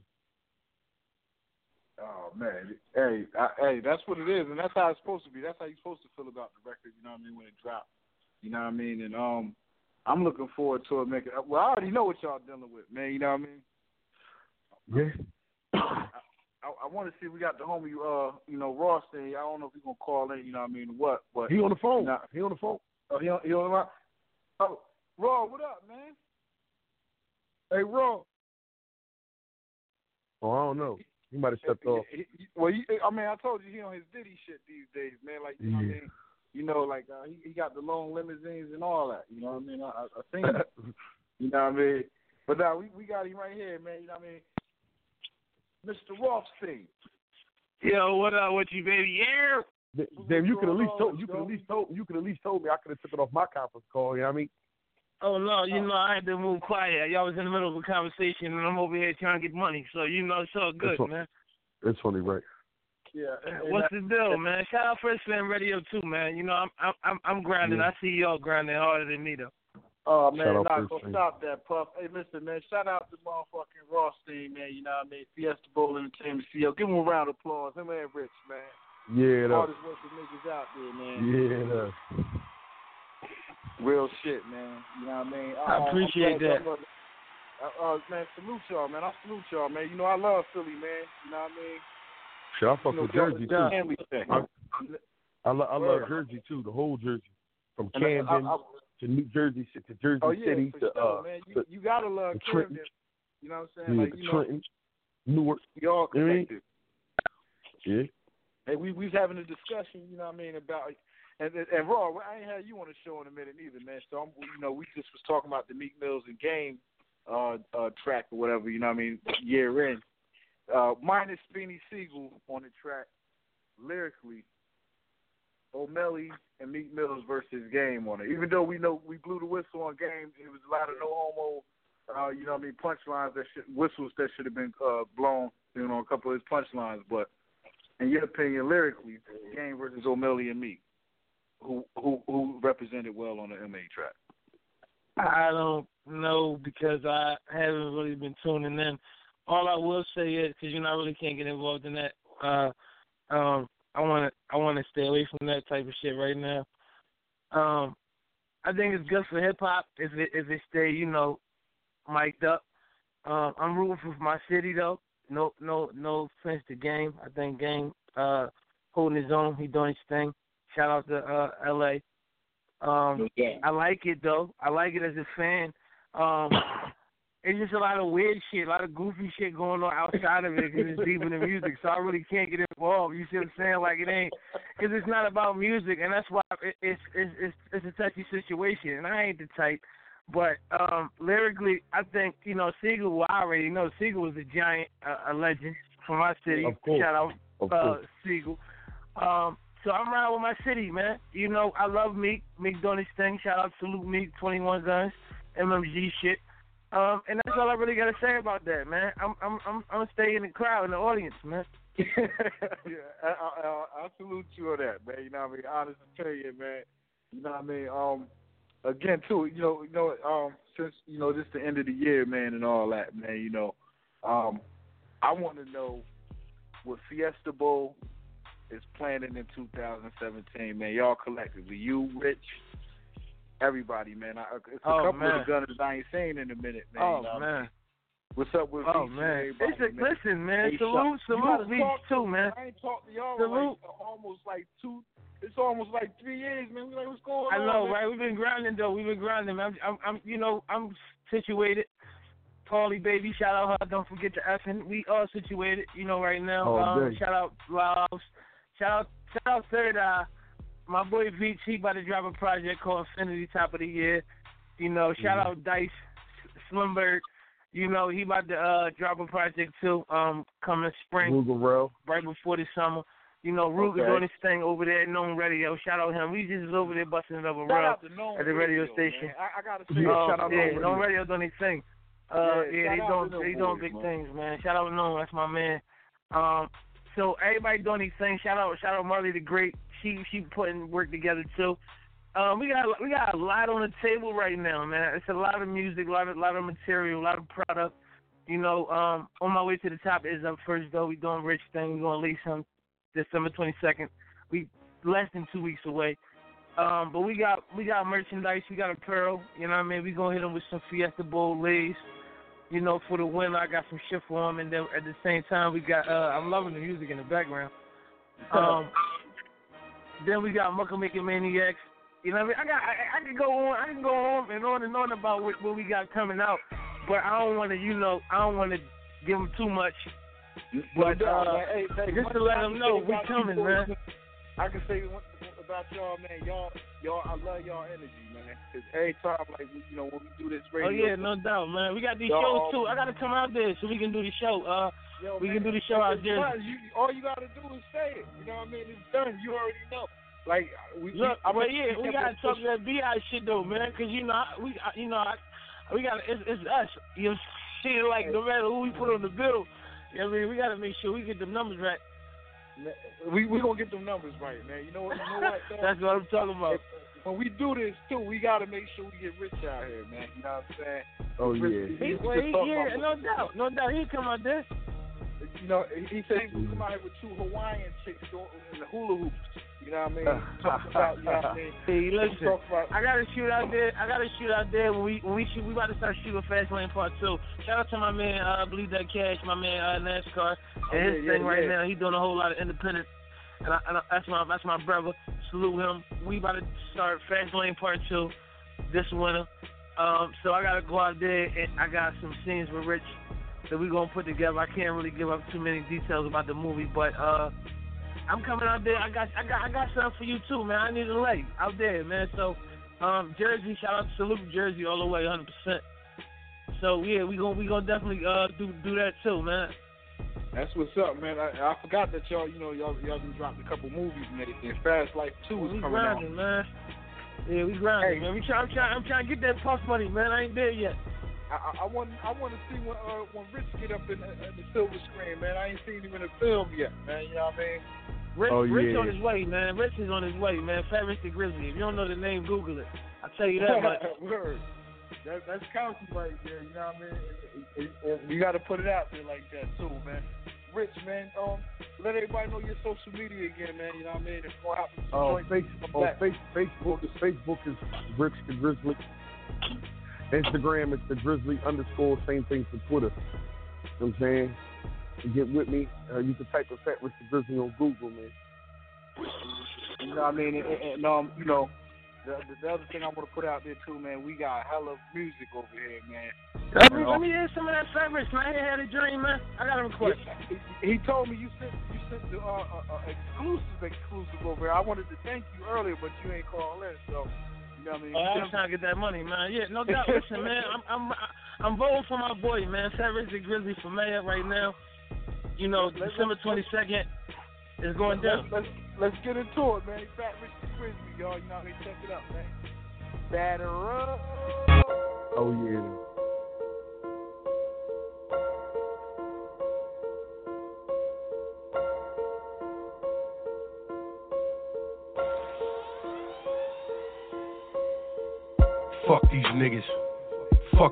Oh man, hey, I, hey, that's what it is, and that's how it's supposed to be. That's how you're supposed to feel about the record. You know what I mean when it dropped. You know what I mean, and um, I'm looking forward to it making. Well, I already know what y'all dealing with, man. You know what I mean? Yeah. I, I want to see. We got the homie, uh, you know, Ross. Thing. I don't know if he's gonna call in. You know what I mean? What? But he on the phone. Nah. he on the phone. Oh, he on, he on the line. Oh, Raw, what up, man? Hey, Raw. Oh, I don't know. He might have stepped he, off. He, he, well, I mean, I told you he on his Diddy shit these days, man. Like, you yeah. know what I mean? You know, like uh, he, he got the long limousines and all that. You know what I mean? I, I, I seen you know what I mean? But now we we got him right here, man. You know what I mean? Mr. Rothstein. Yo, what up with you, baby? Yeah. Damn, you could at least told you could at least told you could at least told me I could have took it off my conference call. You know what I mean? Oh no, you know I had to move quiet. Y'all was in the middle of a conversation, and I'm over here trying to get money. So you know it's all good, it's man. It's funny, right? Yeah. Uh, what's the deal, man? Shout out First Fam Radio too, man. You know I'm I'm I'm grinding. Yeah. I see y'all grinding harder than me though. Oh man, not gonna stop that, Puff. Hey, listen, man. Shout out to motherfucking Rothstein, man. You know what I mean? Fiesta Bowl Entertainment CEO. Give him a round of applause. Him and Rich, man. Yeah, that's hardest working niggas out there, man. Yeah, that's. Real shit, man. You know what I mean? I uh, appreciate that. Uh, uh, man, salute y'all, man. I salute y'all, man. You know I love Philly, man. You know what I mean? Sure, I fuck you know, with Jersey too. I, I, I, I love Jersey too, the whole Jersey, from Camden. I, I, to New Jersey to Jersey oh, yeah, City to sure, uh, man. You, you gotta love Trenton. You know what I'm saying? Yeah, like, you Trenton, know, Newark. You all connected. Yeah. Hey, we we was having a discussion, you know what I mean, about and and, and Raw. I ain't had you on the show in a minute either, man. So I'm, you know, we just was talking about the Meek Mills and Game uh, uh, track or whatever, you know what I mean, year in. Uh, minus Beanie Sigel on the track, lyrically, Omelly and Meek Mills versus Game on it. Even though we know we blew the whistle on Game, it was a lot of no homo, uh, you know what I mean, punchlines that should, whistles that should have been uh, blown, you know, a couple of his punchlines. But in your opinion, lyrically, Game versus Omelly and Meek, who who who represented well on the MA track? I don't know because I haven't really been tuning in. All I will say is because you know I really can't get involved in that. Uh, um, I want to I want to stay away from that type of shit right now. Um, I think it's good for hip hop if it if it stay you know mic'd up. Um, I'm rooting for my city though. No, no, no offense to Game. I think Game uh, holding his own. He doing his thing. Shout out to uh, L.A. Um, yeah. I like it though. I like it as a fan. Um, it's just a lot of weird shit, a lot of goofy shit going on outside of it because it's deep in the music. So I really can't get involved. You see what I'm saying? Like it ain't because it's not about music, and that's why it, it's it's it's it's a touchy situation. And I ain't the type. But um lyrically, I think you know Sigel. Well, I already know Sigel was a giant, uh, a legend from my city. Of course. Shout out Of uh. Sigel. Um, so I'm riding with my city, man. You know, I love Meek. Meek doing his thing. Shout out Salute Meek, 21 Guns, MMG shit. Um, and that's all I really gotta say about that, man. I'm I'm I'm I'm staying in the crowd in the audience, man. yeah, I, I, I, salute you on that, man. You know what I mean? Honest to tell you, man. You know what I mean? Um, again, too, you know, you know, um, since you know this the end of the year, man, and all that, man. You know, um, I want to know what Fiesta Bowl is planning in 2017, man. Y'all collectively, you, Rich, everybody, man. I, it's a Oh, couple man. of the gunners I ain't seen in a minute, man. oh you know? man. What's up with Oh Beach and man. It's a, man? listen, man. Hey, salute, Chuck, salute, Beach talk to too, man. I ain't talked to y'all Salute. in like almost like two. It's almost like three years, man. We like, what's going I on? I know, man? right? We've been grinding though. We've been grinding. I'm, I'm, I'm you know, I'm situated. Paulie baby, shout out her. Don't forget the effing. We all situated, you know, right now. All um, shout out Laos. Shout out, shout out Third Eye. My boy Beach, he about to drop a project called Infinity Top of the Year. You know, shout Mhm. out Dice, Slimberg. You know, he about to uh drop a project too. Um, coming spring Rugerell. right before the summer. You know, Ruger Okay. doing his thing over there at Known Radio. Shout out him. We just was over there busting it up Shout around. out to Known at the radio Radio, station. Man. I, I gotta say, Yeah, shout out yeah, Known Known Radio. Radio doing his thing. Uh, Yeah, yeah, they doing they doing big man. things, man. Shout out Known, that's my man. Um, so everybody doing these things. Shout out, shout out Marley the Great. She she putting work together too. Um, we got we got a lot on the table right now, man. It's a lot of music, a lot of lot of material, a lot of product. You know, um, on my way to the top is up first though. We doing rich thing. We gonna release him December twenty second. We less than two weeks away. Um, but we got we got merchandise, we got apparel. You know what I mean? We gonna hit him with some Fiesta Bowl lays. You know, for the win. I got some shit for him, and then at the same time, we got. Uh, I'm loving the music in the background. Um, then we got Mucka Making Maniacs. You know what I mean? I got. I, I can go on. I can go on and on and on about what, what we got coming out, but I don't want to. You know, I don't want to give them too much. But uh, hey, hey, just to let them know, we coming, man. I can say about y'all, man. Y'all, y'all, I love y'all energy, man. Cause every time, like, we- you know, when we do this radio, Oh yeah, no doubt, man. We got these shows too. I gotta come out there so we can do the show. Uh, yo, we man, can do the show out there. You, all you gotta do is say it. You know what I mean? It's done. You already know. Like, we, look, I but mean, yeah, we gotta talk that bi shit though, man, because you know I- we, I- you know, I, we got to it's, it's us. You know, shit like no matter who we put on the bill, you know what I mean, we gotta make sure we get the numbers right. We we gonna get them numbers right, man. You know what? You know what? That's what I'm talking about. when we do this too, we gotta make sure we get rich out here, man. You know what I'm saying? Oh Rich- yeah. He, just well, he, talk yeah, no doubt, no doubt, he come out there. You know, he said he was come out here with two Hawaiian chicks doing in the hula hoops. You know what I mean? Talk about, you know what I mean? Hey, listen, about, I gotta shoot out there. I gotta shoot out there when we when we shoot. We about to start shooting Fast Lane Part Two. Shout out to my man, uh, Believe That Cash, my man uh, NASCAR, and his yeah, thing yeah, right yeah. now. He doing a whole lot of independent, and, I, and I, that's my that's my brother. Salute him. We about to start Fast Lane Part Two this winter. Um, so I gotta go out there and I got some scenes with Rich that we gonna put together. I can't really give up too many details about the movie, but uh, I'm coming out there. I got I got I got something for you too, man. I need a leg out there, man. So um, Jersey, shout out to Salute Jersey all the way, 100. percent So yeah, we gonna we gonna definitely uh do do that too, man. that's what's up, man. I, I forgot that y'all, you know, y'all y'all done dropped a couple movies and everything. Fast Life Two is coming out. man. Yeah, we grinding, Hey. man. We try, I'm trying I'm trying to get that puff money, man. I ain't there yet. I, I, I want I want to see when uh, when Rich get up in, the- in the silver screen, man. I ain't seen him in the film yet, man. You know what I mean? Rich, Oh, Rich yeah. on his way, man. Rich is on his way, man. Fat Rich the Grizzly. If you don't know the name, Google it. I'll tell you that much. Word. That, that's county right there. You know what I mean? It- it- it- you got to put it out there like that too, man. Rich, man. Um, let everybody know your social media again, man. You know what I mean? It's gonna happen. Oh, face, oh face, Facebook is Facebook is Rich the Grizzly. Instagram is the Grizzly underscore. Same thing for Twitter. You know what I'm saying? To get with me, uh, you can type in Fat Rich the Grizzly on Google, man. You know what I mean? And, and um, you know, the, the other thing I want to put out there too, man, we got hella music over here, man. Let me, let me hear some of that Rich, man. I had a dream, man. I got a request. He, he told me you sent you sent the uh, uh, uh, exclusive exclusive over here. I wanted to thank you earlier, but you ain't call in, so you know what I mean. Oh, I'm trying to get that money, man. Yeah, no doubt. Listen, man, I'm I'm I'm voting for my boy, man. Fat Rich the Grizzly for mayor right now. You know, Let's- December 22nd is going down. Let's, let's let's get into it, man. Fat Rich the Grizzly, y'all. You know what I mean? Check it out, man. Batter up. Oh yeah.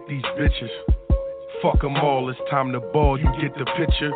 These bitches. Fuck them all. It's time to ball. You get the picture.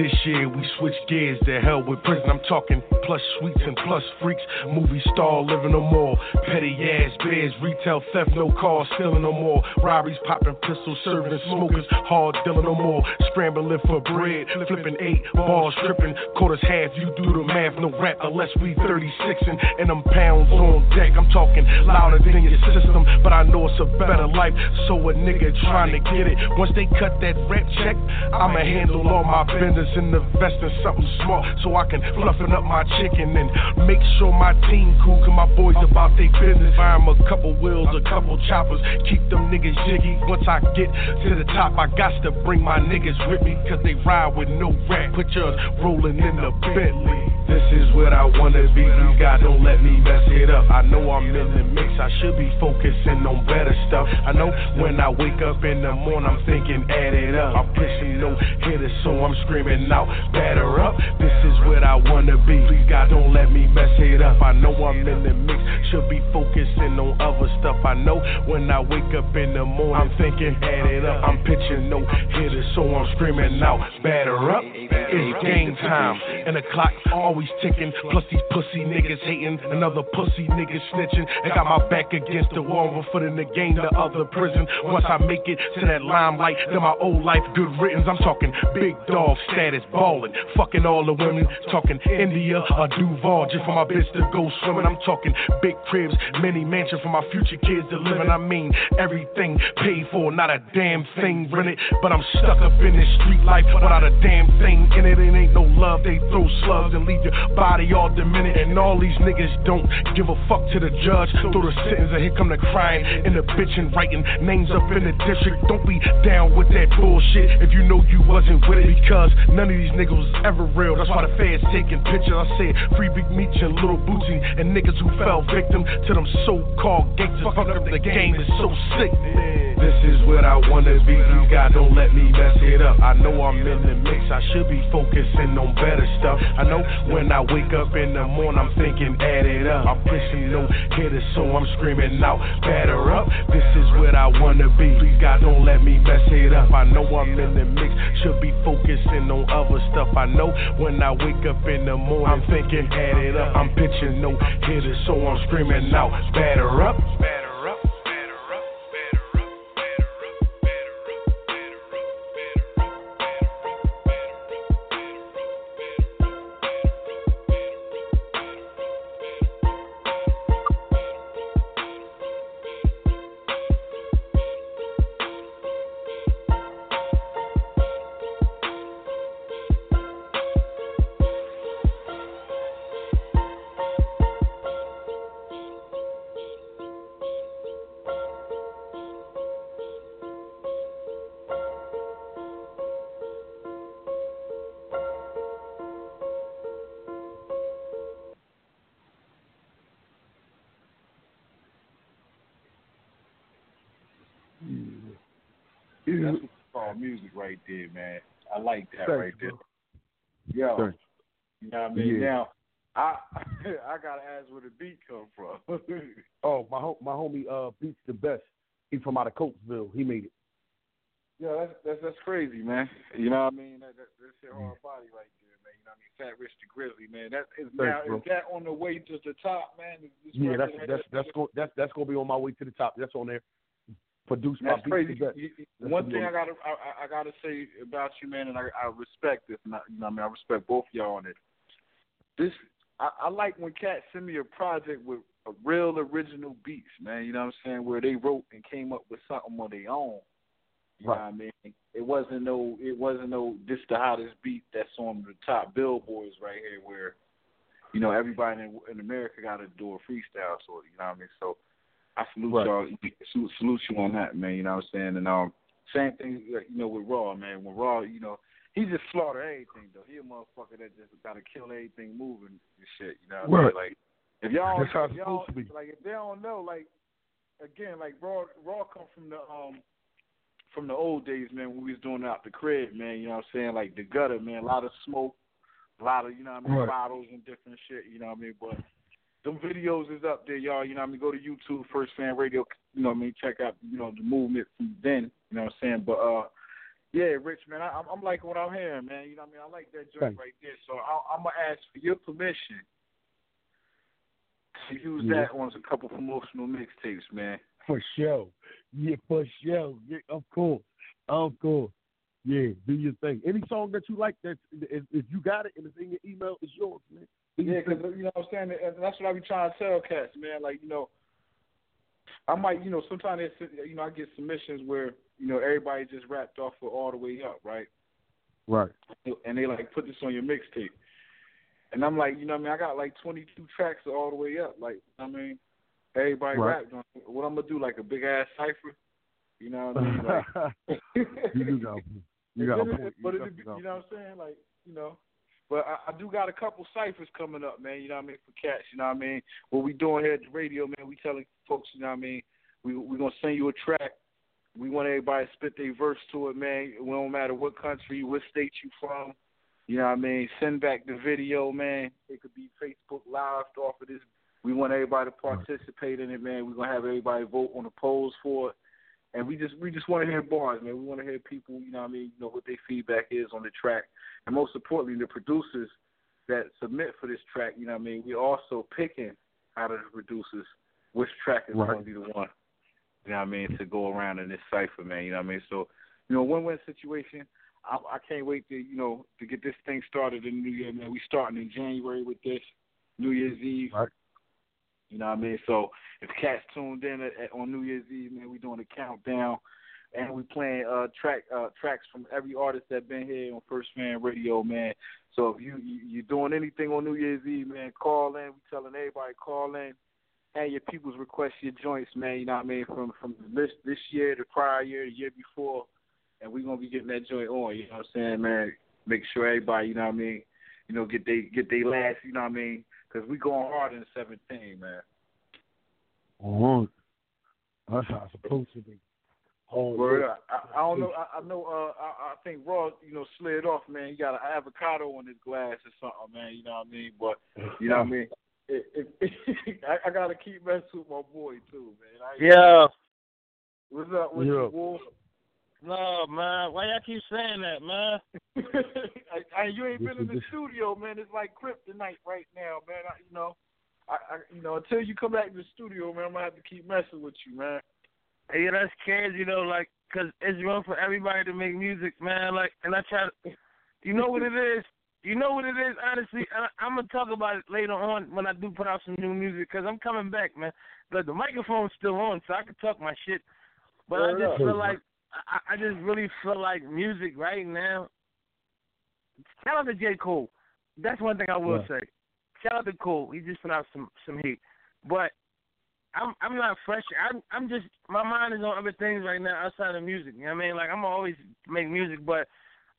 This year we switch gears to hell with prison. I'm talking plus sweets and plus freaks. Movie star living no more. Petty ass bears, retail theft, no cars, stealing no more. Robberies, popping pistols, serving smokers, hard dealing no more. Scrambling for bread, flipping eight balls, tripping. Quarters half, you do the math, no rap unless we 36 and, and them pounds on deck. I'm talking louder than your system, but I know it's a better life. So a nigga trying to get it. Once they cut that rap check, I'ma handle all my business and invest in something small so I can fluffing up my chicken and make sure my team cool. Cause my boys about their business. Buy 'em a couple wheels, a couple choppers. Keep them niggas jiggy. Once I get to the top, I got to bring my niggas with me. Cause they ride with no rap. Put yours rolling in the Bentley. This is what I wanna be. You God don't let me mess it up. I know I'm in the mix. I should be focusing on better stuff. I know when I wake up in the morning, I'm thinking add it up. I'm pushing no hitters, so I'm screaming out, batter up. This is what I wanna be. Please God don't let me mess it up. I know I'm in the mix. Should be focusing on other stuff. I know when I wake up in the morning, I'm thinking add it up. I'm pitching no hitters, so I'm screaming out, batter up. It's game time, and the clock always ticking. Plus these pussy niggas hating, another pussy nigga snitching. And got my back against the wall, one foot in the game, the other prison. Once I make it to that limelight, then my old life good riddance. I'm talking big dog status, ballin', fucking all the women. Talking India or Duval, just for my bitch to go swimming. I'm talking big cribs, mini mansion for my future kids to live in. I mean everything paid for, not a damn thing rented. But I'm stuck up in this street life without a damn thing in it. It ain't no love. They throw slugs and leave your body all diminished. And all these niggas don't give a fuck to the judge. Throw the sentence and here come the crying and the bitching, writing names up in the district. Don't be down with that bullshit if you know you wasn't with it because none of these niggas was ever real. That's why the feds taking pictures. I said free Big Meech and Little Bootsy and niggas who fell victim to them so-called gangsters. Fuck up the game is so sick. This is what I wanna be. You God don't let me mess it up. I know I'm in the mix. I should be focusing on better stuff. I know when I wake up in the morning, I'm thinking add it up. I'm pushing no hitters, so I'm screaming out, batter up. This is what I wanna be. Please God don't let me mess it up. I know I'm in the mix. Should be focusing on other stuff. I know when I wake up in the morning, I'm thinking add it up. I'm pitching no hitters, so I'm screaming out. Batter up. Batter like that Thanks, right there. Yo, Thanks. you know what I mean? Yeah. Now, I I gotta ask where the beat come from. Oh, my ho- my homie uh beats the best. He from out of Coatesville. He made it. Yeah, that's that's that's crazy, man. You know what I mean? That, that that's your hard body right there, man. You know what I mean? Fat Rich the Grizzly, man. That is now bro. is that on the way to the top, man? Is this Yeah, that's that's that's go, that's that's gonna be on my way to the top. That's on there. Produced That's my crazy. beats. You- one thing I'm- gotta I, I gotta say about you, man, and I, I respect this. And I, you know, I mean, I respect both of y'all on it. This I, I like when cats send me a project with a real original beats, man. You know what I'm saying? Where they wrote and came up with something on their own. You know what I mean? It wasn't no it wasn't no this the hottest beat that's on the top billboards right here where you know everybody in, in America got to do a freestyle sort of, you know what I mean? So I salute Right. y'all salute, salute you on that, man, you know what I'm saying? And um same thing you know with Raw, man. When Raw, you know, he just slaughter everything though. He a motherfucker that just gotta kill everything moving and shit, you know what I mean? Like if y'all That's how if y'all, supposed to be. like if they don't know, like again, like Raw Raw come from the um from the old days, man, when we was doing it out the crib, man, you know what I'm saying? Like the gutter, man, a lot of smoke, a lot of, you know what I mean, Right. bottles and different shit, you know what I mean? But them videos is up there, y'all, you know what I mean? Go to YouTube, First Fam Radio, you know what I mean, check out, you know, the movement from then, you know what I'm saying? But uh yeah, Rich, man, I, I'm, liking what I'm hearing, man. You know what I mean? I like that joint right there. So I, I'm gonna ask for your permission to use Yeah. that on a couple promotional mixtapes, man. For sure. Yeah, for sure. Yeah, of course. Of course. Yeah, do your thing. Any song that you like that if, if you got it and it's in your email, it's yours, man. Yeah, because you know what I'm saying. And that's what I be trying to tell cats, man. Like you know, I might, you know, sometimes it's, you know I get submissions where you know everybody just rapped off of all the way up, right? Right. And they like put this on your mixtape, and I'm like, you know, what I mean, I got like 22 tracks all the way up. Like, you know what I mean, everybody Right. rapped on. What I'm gonna do, like a big ass cipher, you know what I mean? Like, you do got you got a point. But You it, you know what I'm saying? Like, you know. But I, I do got a couple ciphers coming up, man. You know what I mean for cats. You know what I mean. What we doing here at the radio, man? We telling folks, you know what I mean. We we gonna send you a track. We want everybody to spit their verse to it, man. It don't matter what country, what state you from. You know what I mean. Send back the video, man. It could be Facebook Live off of this. We want everybody to participate in it, man. We're gonna have everybody vote on the polls for it. And we just we just want to hear bars, man. We want to hear people, you know what I mean, you know what their feedback is on the track, and most importantly, the producers that submit for this track. You know what I mean. We're also picking out of the producers which track is Right. going to be the one. You know what I mean to go around in this cipher, man. You know what I mean. So, you know, win-win situation. I, I can't wait to you know to get this thing started in the New Year, man. We starting in January with this New Year's Eve. Right. You know what I mean? So if cats tuned in at, at, on New Year's Eve, man, we doing a countdown, and we playing uh track uh tracks from every artist that been here on First Fam Radio, man. So if you, you you doing anything on New Year's Eve, man, call in. We telling everybody call in. Have your people's request your joints, man. You know what I mean? From from this this year, the prior year, the year before, and we gonna be getting that joint on. You know what I'm saying, man? Make sure everybody, you know what I mean, you know, get they get they last. You know what I mean? Because we going hard in 17, man. Oh, that's how it's supposed to be. Oh, Word up. I, I don't know. I, I know. Uh, I, I think Raw, you know, slid off, man. He got an avocado on his glass or something, man. You know what I mean? But you know what I mean. It, it, I, I gotta keep messing with my boy too, man. I, Yeah. What's up with Yeah. you, Wolf? No, man. Why y'all keep saying that, man? I, I, you ain't been in the studio, man. It's like kryptonite right now, man. I, you know, I, I, you know, until you come back to the studio, man, I'm gonna have to keep messing with you, man. Hey, yeah, that's crazy, you know, like, cause it's room for everybody to make music, man. Like, and I try to, you know what it is? You know what it is, honestly? I, I'm gonna talk about it later on when I do put out some new music, cause I'm coming back, man. But the microphone's still on, so I can talk my shit. But I just up. feel like, I, I just really feel like music right now. Shout out to J. Cole. That's one thing I will Right. say. Shout out to Cole. He just put out some some heat. But I'm I'm not fresh. I'm I'm just my mind is on other things right now outside of music. You know what I mean? Like I'm always make music, but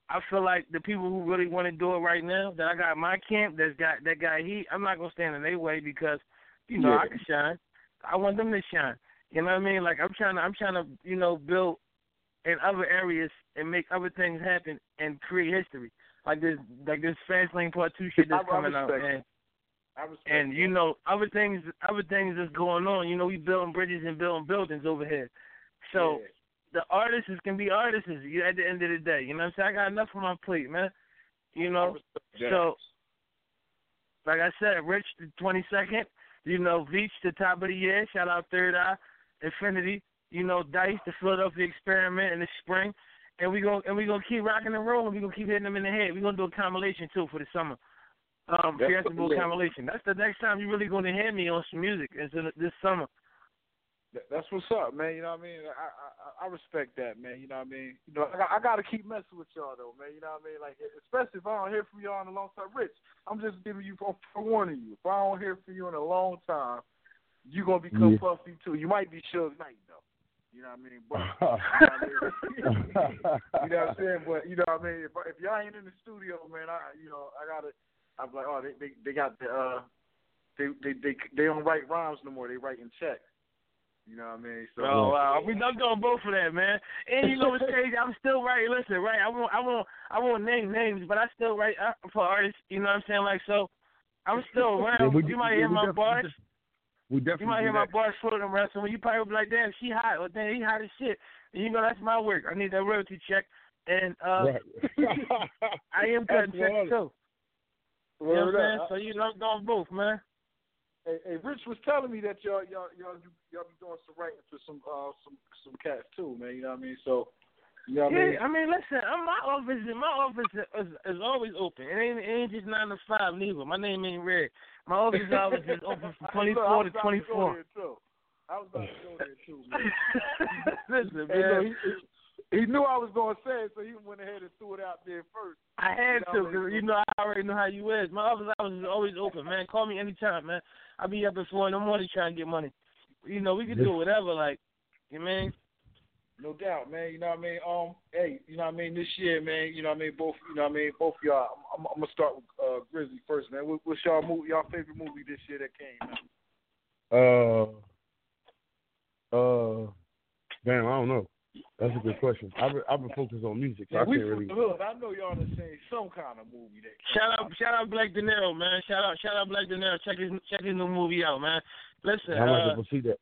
I feel like the people who really want to do it right now, that I got my camp, that's got that guy heat. I'm not gonna stand in their way because you know I can shine. I want them to shine. You know what I mean? Like I'm trying to I'm trying to you know build in other areas and make other things happen and create history. Like this like this Fast Lane Part Two shit that's I- I coming out, respect and and you know other things other things that's going on. You know we building bridges and building buildings over here. So Yeah. the artists can be artists you at the end of the day. You know what I'm saying? I got enough on my plate, man. You know. So like I said, Rich the twenty second, you know, Veach the top of the year, shout out Third Eye, Infinity, you know, Dice, the Philadelphia Experiment in the spring, and we going and we gonna keep rocking and rolling. We gonna keep hitting them in the head. We are gonna do a compilation too for the summer. Um, Fiesta Bowl compilation. That's the next time you're really gonna hear me on some music. Is this summer. That's what's up, man. You know what I mean? I I, I respect that, man. You know what I mean? You know, I, I got to keep messing with y'all though, man. You know what I mean? Like, especially if I don't hear from y'all in a long time. Rich, I'm just giving you, for warning you. If I don't hear from you in a long time, you're gonna become yeah. puffy too. You might be Suge Knight though. You know what I mean? But you know what, I mean? you know what I'm saying? But you know what I mean? If, if y'all ain't in the studio, man, I you know I gotta. I'm like, oh, they they, they got the uh, they they they they don't write rhymes no more. They writing checks. You know what I mean? So, oh wow, we I'm going both for that, man. And you know what's crazy? I'm still writing. Listen, right? I won't, I won't, I won't name names, but I still write uh, for artists. You know what I'm saying? Like so, I'm still around. Yeah, we, you might hear my bars. We definitely you might hear my bars floating around. So when you probably be like, "Damn, she hot," or "Damn, he hot as shit." And you know that's my work. I need that royalty check, and uh right. I am cutting checks too. You know what I'm saying? So you know, I'm both, man. Hey, hey, Rich was telling me that y'all y'all y'all y'all be doing some writing for some uh some some cats too, man. You know what I mean? So. You know yeah, I mean? I mean, listen. I'm, my office, my office is, is always open. It ain't, it ain't just nine to five neither. My name ain't Red. My office hours is open from twenty four to twenty four. I was about to go there too, man. listen, man. Look, he, he knew I was going to say it, so he went ahead and threw it out there first. I had you know to, because you know I already know how you is. My office hours is always open, man. Call me anytime, man. I'll be up at four in the morning trying to get money. You know, we can do whatever, like, you mean? No doubt, man. You know what I mean? Um, hey, you know what I mean? This year, man. You know what I mean? Both, you know what I mean? Both y'all. I'm, I'm, gonna start with uh, Grizzly first, man. What, what's y'all movie? Y'all favorite movie this year that came? Man? Uh, uh, damn, I don't know. That's a good question. I've been, I've been focused on music, so yeah, I we can't really. Hood. I know y'all done seen some kind of movie that. Shout out, shout out Black De Niro, man. Shout out, shout out Black De Niro. Check his, check his new movie out, man. Listen, I like uh, to see that.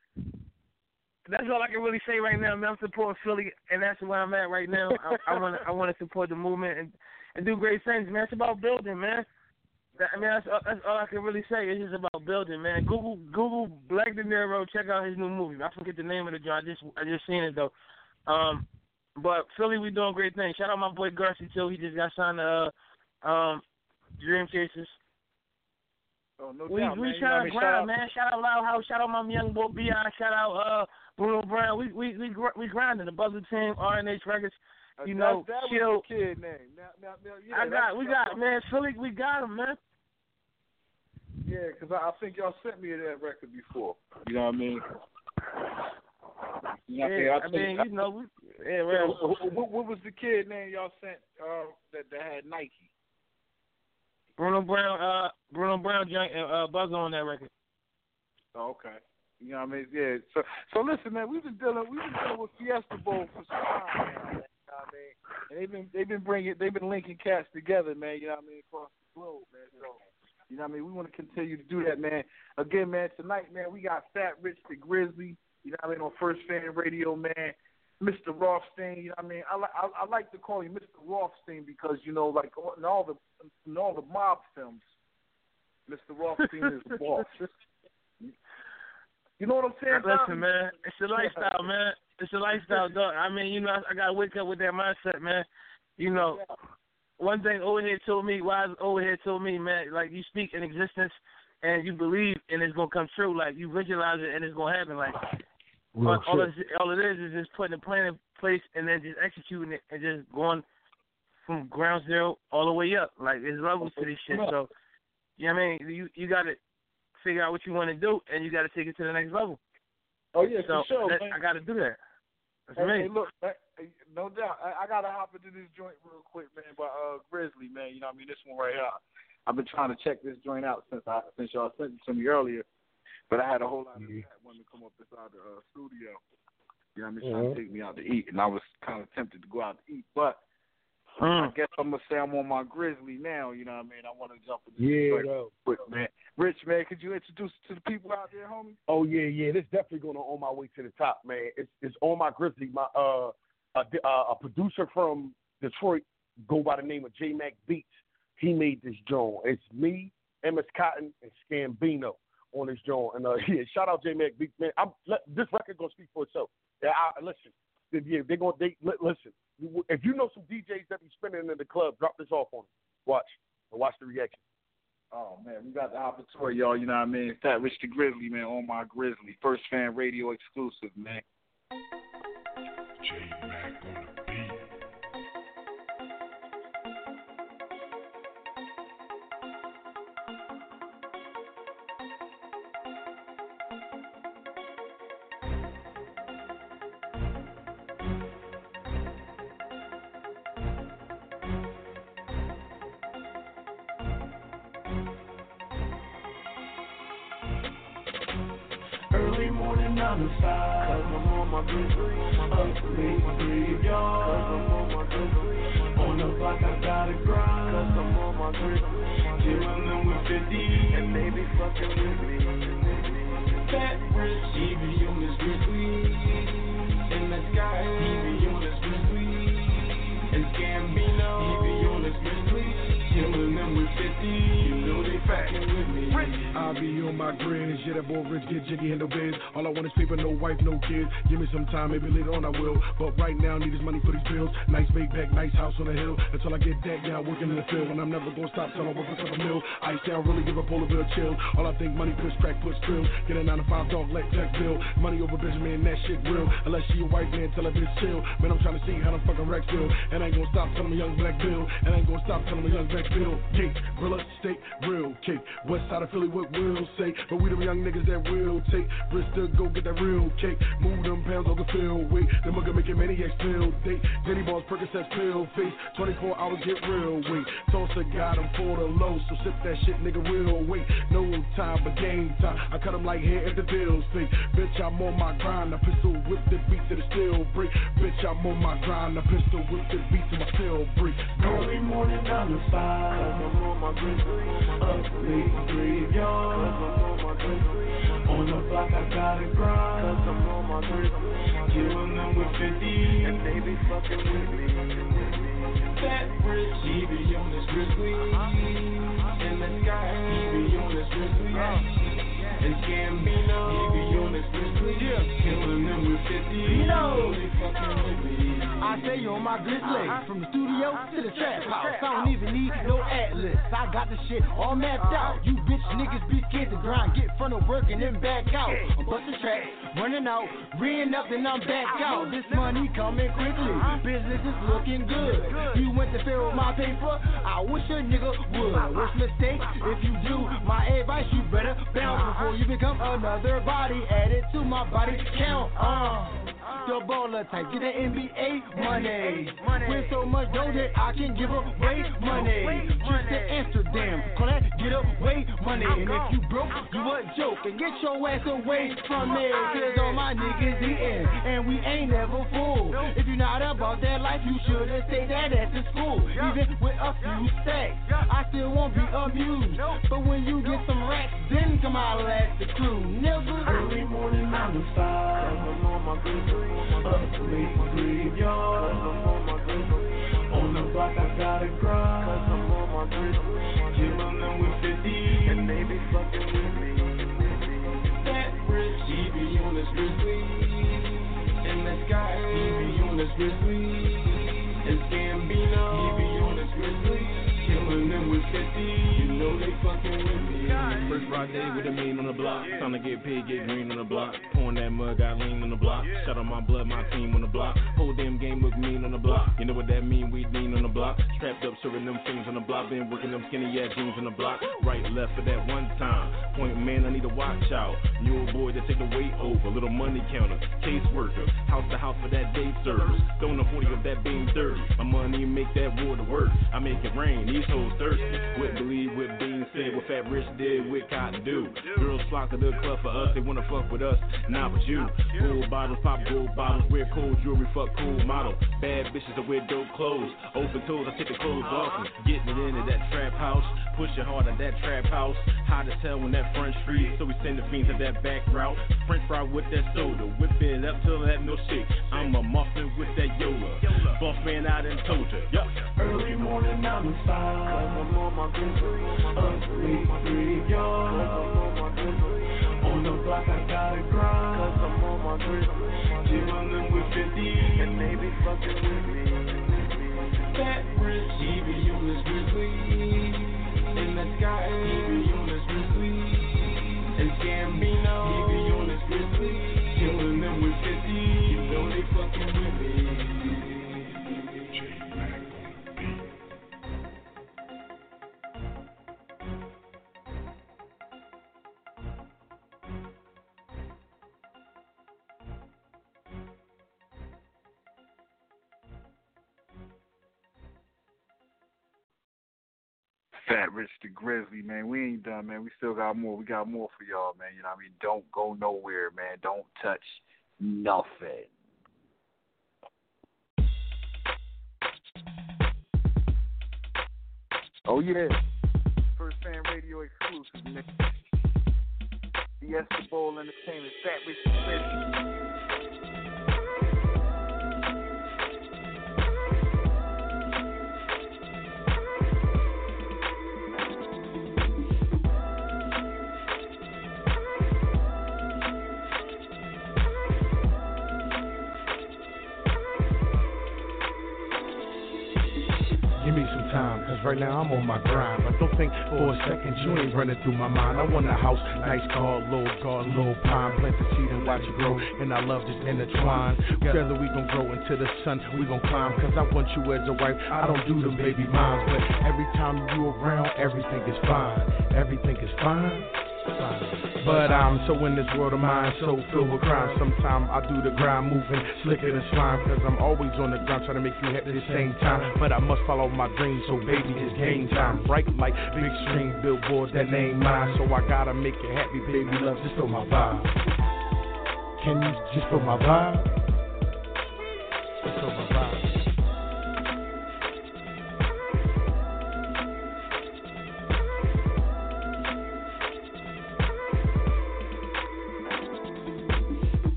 That's all I can really say right now, man. I'm supporting Philly, and that's where I'm at right now. I want to, I want to support the movement and and do great things, man. It's about building, man. I mean, that's, that's all I can really say. It's just about building, man. Google Google Black De Niro. Check out his new movie. I forget the name of the joint. I just I just seen it though. Um, but Philly, we doing great things. Shout out my boy Garcia too. He just got signed to uh, um, Dream Chasers. Oh, no we doubt, we man. trying to grind, man. Shout out Loud House. Shout out my young boy Bi. Shout out uh, Bruno Brown. We we we we grinding the Buzzer team, RNH Records. You know, that, that chill. kid name. Now, now, now, yeah, I got, we got, man. Philly, we got him, man. Yeah, because I, I think y'all sent me that record before. You know what I mean? You know yeah, I, I mean, you know, we, yeah, right. What, what, was the kid name y'all sent uh, that that had Nike? Bruno Brown, uh, Bruno Brown, uh, Buzz on that record. Oh, okay. You know what I mean? Yeah. So, so listen, man. We've been dealing, we've been dealing with Fiesta Bowl for some time. Man, you know what I mean? And they've been, they've been bringing, they've been linking cats together, man. You know what I mean? Across the globe, man. So, you know what I mean? We want to continue to do that, man. Again, man. Tonight, man, we got Fat Rich the Grizzly. You know what I mean? On First Fam Radio, man. Mr. Rothstein, you know what I mean? I, I, I like to call him Mr. Rothstein because, you know, like in all the in all the mob films, Mr. Rothstein is the boss. You know what I'm saying? Listen, man, it's a lifestyle, man. It's a lifestyle, dog. I mean, you know, I, I gotta wake up with that mindset, man. You know, one thing Overhead told me, wise Overhead told me, man, like you speak in existence and you believe and it's gonna come true. Like you visualize it and it's gonna happen. Like all, all, it, all it is is just putting a plan in place and then just executing it and just going from ground zero all the way up. Like there's levels to this shit. So you know what I mean? You you gotta figure out what you wanna do and you gotta take it to the next level. Oh yeah, so for sure. That, I gotta do that. That's hey, me. Hey, look, no doubt. I, I gotta hop into this joint real quick, man. By uh, Grizzly, man. You know what I mean? This one right here. I've been trying to check this joint out since I since y'all sent it to me earlier, but I had a whole lot of mm-hmm. women come up inside the uh, studio. You know what I mean? Mm-hmm. Trying to take me out to eat, and I was kind of tempted to go out to eat, but mm. I guess I'm gonna say I'm on my Grizzly now. You know what I mean? I want to jump into yeah, this quick, man. Rich, man, could you introduce to the people out there, homie? Oh yeah, yeah. This definitely going to on my way to the top, man. It's it's on my Grizzly. My uh, a, a producer from Detroit, go by the name of J Mac Beats. He made this joint. It's me, MS Cotton, and Scambino. on this joint. And uh, yeah, shout out J Mac Beats, man. I'm, let, this record gonna speak for itself. Yeah, I, listen. Yeah, they're gonna they listen. If you know some DJs that be spinning in the club, drop this off on them. Watch and watch the reaction. Oh man, we got the opportunity, y'all. You know what I mean? Fat Rich the Grizzly, man, on my Grizzly, first fam radio exclusive, man. J I gotta grind. Cause I'm on my drip. She with 50. And they be fucking with me. Fat rich, even you miss this. Time, maybe later on I will. But right now, need his money for these bills. Nice big back, nice house on the hill. Until I get that down, working in the field. And I'm never gonna stop till I work for a mill. Ice down, really give a polar a chill. All I think money, push, crack, push, spill. Get a 9 to 5 dog, let tech bill. Money over bitch, man, that shit real. Unless she a white man, tell a bitch chill. Man, I'm trying to see how the fucking Rex feel. And I ain't gonna stop telling a young black bill. And I ain't gonna stop telling a young black bill. Cake, grilla, steak, real cake. West side of Philly, what will say. But we the young niggas that will take. Bristol, go get that real cake. Move them pounds on the field. Wait, the mugger making maniacs feel date. Diddy balls, Percocets, pill face. 24 hours get real. weight. toss a got him for the low. So sip that shit, nigga, real. weight. no time but game time. I cut him like hair if the deal's fake. Bitch, I'm on my grind. A pistol whip the beat to the steel break. Bitch, I'm on my grind. A pistol whip the beat to my steel break. Early morning, down to five. I'm on my grizzly. Up late graveyard. On my grizzly. On the block, I gotta grind. Cause I'm on my grizzly. Killing them with 50. And they be fucking with me. Fat Rich, he be on this grizzly. In the sky, he be on this grizzly. Uh. And Gambino, he be on this grizzly. Killing them with 50. You they fucking with me. I say you on my grizzly. Uh-huh. From the studio uh-huh. to the trap house. I don't even need no atlas. I got the shit all mapped uh-huh. out. You bitch niggas be scared to grind. Get front of work and then back out. I'm busting tracks, running out, reeing up, and I'm back uh-huh. out. This money coming quickly. Business is looking good. You went to fair with my paper. I wish a nigga would. Worst mistake, if you do, my advice, you better bounce before you become another body. Added to my body count. Uh. The baller type, get the NBA money. money. Win so much dough that I can give away money. Trip to Amsterdam, call that get away money. And if you broke, you a joke. And get your ass away from me. Cause all my niggas eating, and we ain't never full. If you're not about that life, you should've stayed that at the school. Even with a few stacks, I still won't be amused. But when you get some racks, then come out at the crew. Nigga. Early morning, 9 to 5. I'm on my good up late graveyard. On the block, I gotta grind. Cause I'm on my. Killing them with 50. And they be fucking with me. That rich, he be on this grizzly. In the sky, he be on this grizzly. First Friday with a mean on the block. Time to get paid, get green on the block. Pouring that mud, got lean on the block. Shut on my blood, my team on the block. Whole damn game look mean on the block. You know what that mean? We lean on the block. Strapped up, serving them things on the block. Been working them skinny ass jeans on the block. Right, left for that one time. Point man, I need to watch out. New boy to take the weight over. Little money counter, case worker. House to house for that day service. Throwing the 40 of that being dirty. My money make that water work. I make it rain. These hoes thirsty. What believe what being said. What Fat Rich did with Cotton do. Girls flock to the club for us, they wanna fuck with us, not with you. Gold bottles, pop gold bottles, wear cold jewelry, fuck cool model. Bad bitches that wear dope clothes. Open toes, I take the clothes uh-huh. off and getting it into that trap house. Pushing hard at that trap house. Hot as hell in that front street, so we send the fiends to that back route. French fry with that soda, whip it up till that milkshake. I'm a muffin with that Yola. Boss man out and told ya. Yup. Early morning, I'm inside. I'm on my grizzly. Graveyard. I'm on my grizzly. block, I gotta grind. Cause I'm on my grizzly. Chillin' with Gambino, Fat Rich the Grizzly, man. We ain't done, man. We still got more. We got more for y'all, man. You know what I mean? Don't go nowhere, man. Don't touch nothing. Oh yeah. First fam radio exclusive, man. The Bowl Entertainment, Fat Rich the Grizzly. Right now I'm on my grind. But don't think for a second you ain't running through my mind. I want a house, nice car, low garden, low pine. Plant the seed and watch it grow. And I love this intertwine. Together we gon' grow into the sun, we gon' climb. Cause I want you as a wife. I don't do them baby moms. But every time you around, everything is fine. Everything is fine. But I'm so in this world of mine, so filled with crime. Sometimes I do the grind, moving slicker than slime. Cause I'm always on the ground trying to make you happy at the same time. But I must follow my dreams, so baby, it's game time. Bright like big screen billboard, that ain't mine. So I gotta make you happy, baby, love, just feel my vibe. Can you just feel my vibe?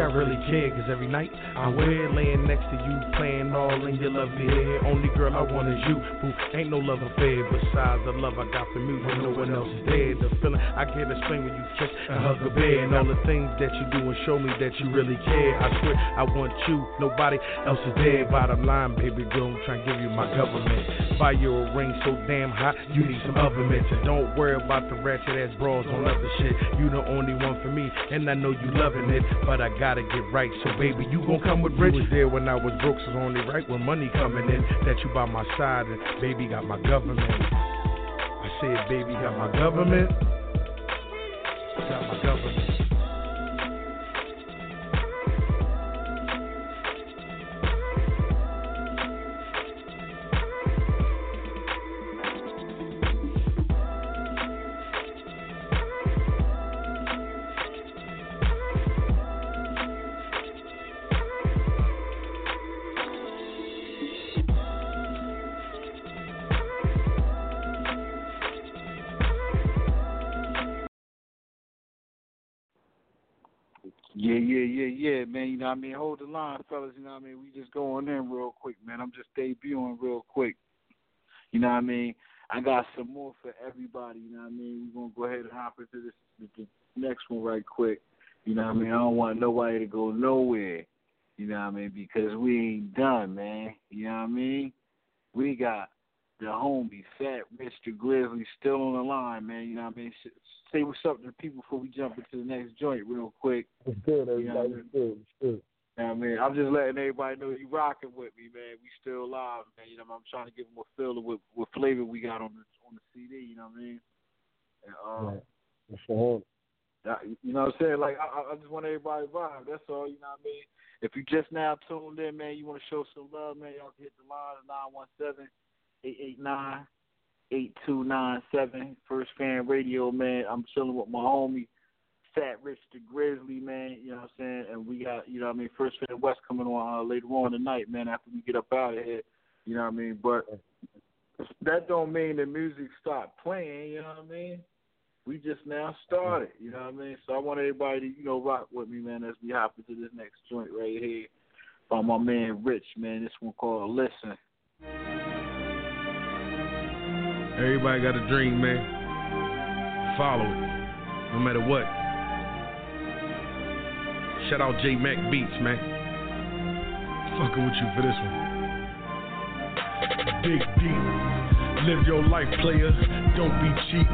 I really care, cause every night I'm where laying next to you, playing all in your lovely hair. Only girl I want is you, boo. Ain't no love affair besides the love I got for me when no one else is there. The feeling I can't explain when you kiss and hug a bear, and all the things that you do and show me that you really care. I swear I want you, nobody else is there. Bottom line, baby girl, I'm trying to give you my government. Buy you a ring so damn hot, you need some oven mitts. And don't worry about the ratchet ass bras on other shit. You the only one for me, and I know you loving it. But I gotta get right, so baby, you gon' come with rich. You was there when I was broke, so only right when money coming in that you by my side, and baby got my government. I said, baby got my government. Yeah, man. You know what I mean? Hold the line, fellas. You know what I mean? We just going in real quick, man. I'm just debuting real quick. You know what I mean? I got some more for everybody. You know what I mean? We're to go ahead and hop into this the next one right quick. You know what I mean? I don't want nobody to go nowhere. You know what I mean? Because we ain't done, man. You know what I mean? We got the homie, Fat the Grizzly, still on the line, man. You know what I mean? Say what's up to the people before we jump into the next joint real quick. It's good, You know I everybody. mean? It's good. It's good. You know I mean? I'm just letting everybody know you rocking with me, man. We still live, man. You know, I'm trying to give them a feel of what, what flavor we got on the on the CD. You know what I mean? And. Um, it's for him. you know what I'm saying? Like, I, I- I just want everybody to vibe. That's all. You know what I mean? If you just now tuned in, man, you want to show some love, man, y'all can hit the line at 917 889 8297. First Fam Radio, man. I'm chilling with my homie, Fat Rich the Grizzly, man. You know what I'm saying? And we got, you know what I mean, First Fam West coming on uh, later on tonight, man, after we get up out of here. You know what I mean? But that don't mean the music stopped playing, you know what I mean? We just now started, you know what I mean? So I want everybody to, you know, rock with me, man, as we hop into this next joint right here. by my man Rich, man. This one called Listen. Everybody got a dream, man. Follow it, no matter what. Shout out J Mac Beats, man. Fucking with you for this one. Big deep. Live your life, player. Don't be cheap.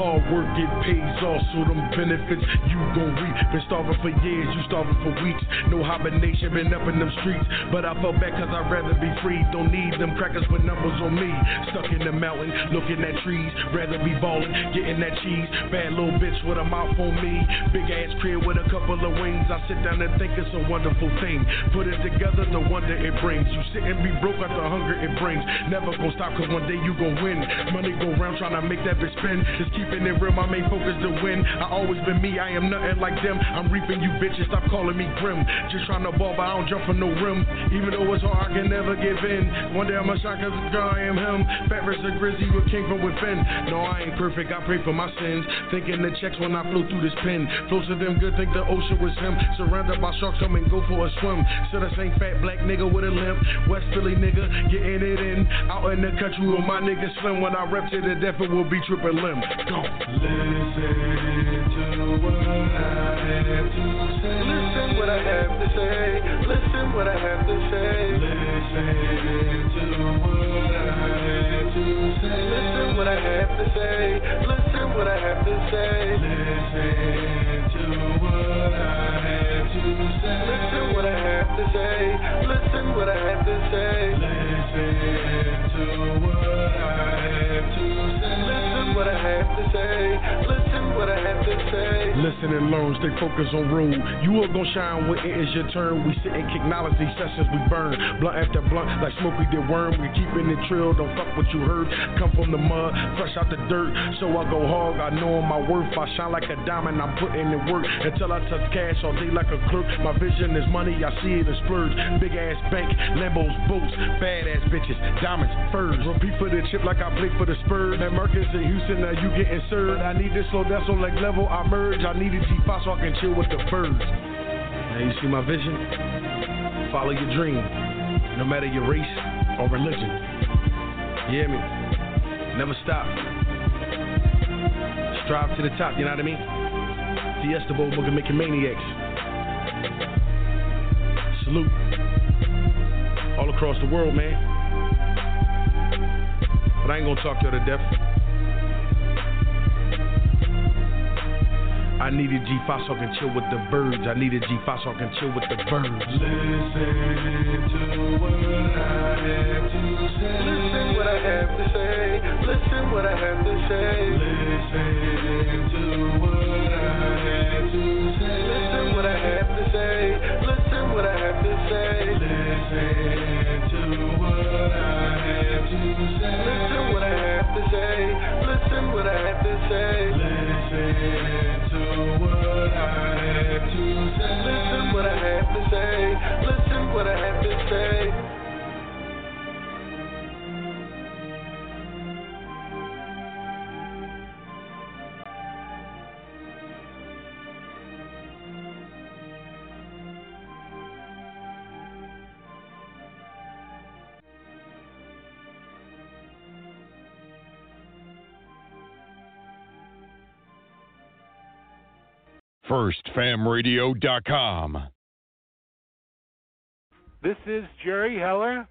Hard work it pays off, so them benefits you gon' reap. Been starving for years, you starving for weeks. No hibernation, been up in them streets. But I felt back cause I'd rather be free. Don't need them crackers with numbers on me. Stuck in the mountain, looking at trees. Rather be ballin', getting that cheese. Bad little bitch with a mouth on me. Big ass crib with a couple of wings. I sit down and think it's a wonderful thing. Put it together, the wonder it brings. You sit and be broke at the hunger it brings. Never gonna stop cause one day you gon' gon' win. Money go round trying to make that bitch spin. Just keeping it real, my main focus to win. I always been me, I am nothing like them. I'm reaping you bitches, stop calling me grim. Just trying to ball, but I don't jump for no rim. Even though it's hard, I can never give in. One day I'm a shot cause girl, I am him. Fat versus grizzly, what came from within. No, I ain't perfect, I pray for my sins. Thinking the checks when I flow through this pen. Flows to them good, think the ocean was him. Surrounded by sharks, come and go for a swim. So the same fat black nigga with a limp. West Philly nigga, getting it in. Out in the country with my niggas slim. When I rep to the death, will be tripping limb. Go. Listen to what I have to say. Listen what I have to say. Listen what I have to say. Listen to what I have to say. Listen what I have to say. Listen what I have to say. Listen to what I have to say. Listen what I have to say. Listen what I have to say. Listen to what what I have to say. Listen and learn, stay focused on road. You are gonna shine when it is your turn. We sit and kick knowledge, these sessions we burn. Blunt after blunt, like smoke we did worm. We keeping it trill, don't fuck what you heard. Come from the mud, fresh out the dirt. So I go hard, I know my worth. I shine like a diamond, I'm putting in work. Until I touch cash all day like a clerk. My vision is money, I see it in splurge. Big ass bank, Lambos, boats, bad ass bitches, diamonds, furs. Repeat for the chip like I play for the Spurs. That Marcus in Houston, now you getting served. I need to slow down so like level I merge. I need a G5 so I can chill with the birds. Now you see my vision? Follow your dream, no matter your race or religion. You hear me? Never stop. Strive to the top, you know what I mean? Fiesta Bowl, Booger making maniacs. Salute. All across the world, man. But I ain't gonna talk you to death. I need a G5 so I can chill with the birds. I need a G5 so I can chill with the birds. Listen to what I have to say. Listen what I have to say. Listen what I have to say. Listen to what I have to say. Listen what I have to say. Listen what I have to say. Listen to what I have to say. Listen what I have to say. Listen what I have to say. Listen what I have to say. FirstFamRadio.com. This is Jerry Heller,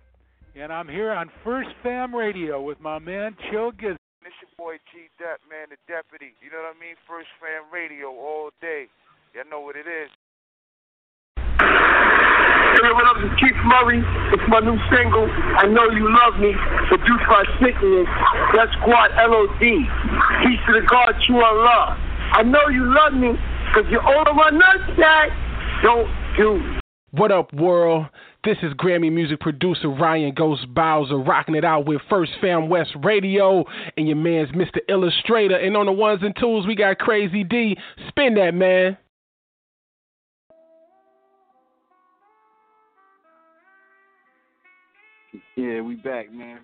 and I'm here on First Fam Radio with my man Chill Giz. It's your boy G Dep, man, the deputy. You know what I mean? First Fam Radio all day. Y'all know what it is. Hey, what up? This is Keith Murray. It's my new single, I Know You Love Me, produced by Sickness. That's Squad LOD. Peace to the God you are love. I know you love me, because you're over my nutsack. Don't do What up, world? This is Grammy music producer Ryan Ghost Bowser rocking it out with First Fam West Radio and your man's Mr. Illustrator. And on the ones and twos, we got Crazy D. Spin that, man. Yeah, we back, man.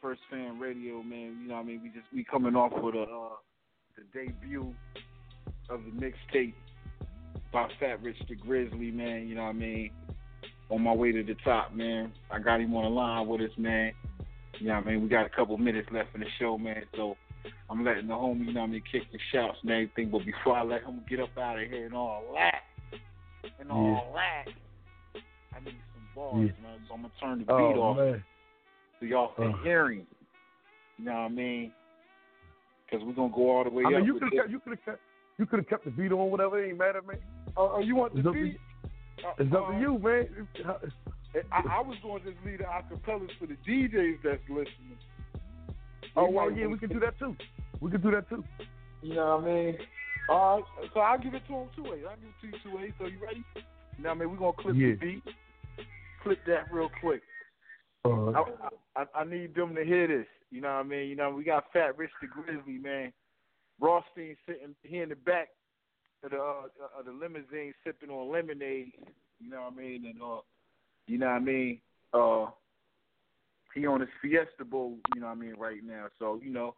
First Fam Radio, man. You know, what I mean, we just we coming off with a uh, the debut of the mixtape by Fat Rich the Grizzly, man. You know what I mean? on my way to the top, man. I got him on the line with us, man. You know what I mean? We got a couple minutes left in the show, man. So I'm letting the homie, you know what I mean, kick the shouts and everything. But before I let him get up out of here and all that, and all that, I need some bars, Yeah. man. So I'm gonna turn the beat Oh off man. so y'all can Uh. hear him. You know what I mean? Because we're gonna go all the way I up. mean, you could have you could have kept you could have kept the beat on whatever. It ain't matter, man. Oh, oh, you want the beat? Uh, It's up uh, to you, man. I, I was going to just leave the acapellas for the DJs that's listening. Oh well, yeah, we can do that too. We can do that too. You know what I mean? All right, so I'll give it to him two ways. I'll give it to you two ways. So you ready? Now, know I mean? We're gonna clip Yeah. the beat. Clip that real quick. Uh, I, I I need them to hear this. You know what I mean? You know we got Fat Rich the Grizzly man. Rothstein sitting here in the back of the uh, of the limousine sipping on lemonade. You know what I mean? And uh, you know what I mean? Uh, he on his Fiesta Bowl. You know what I mean? Right now, so you know.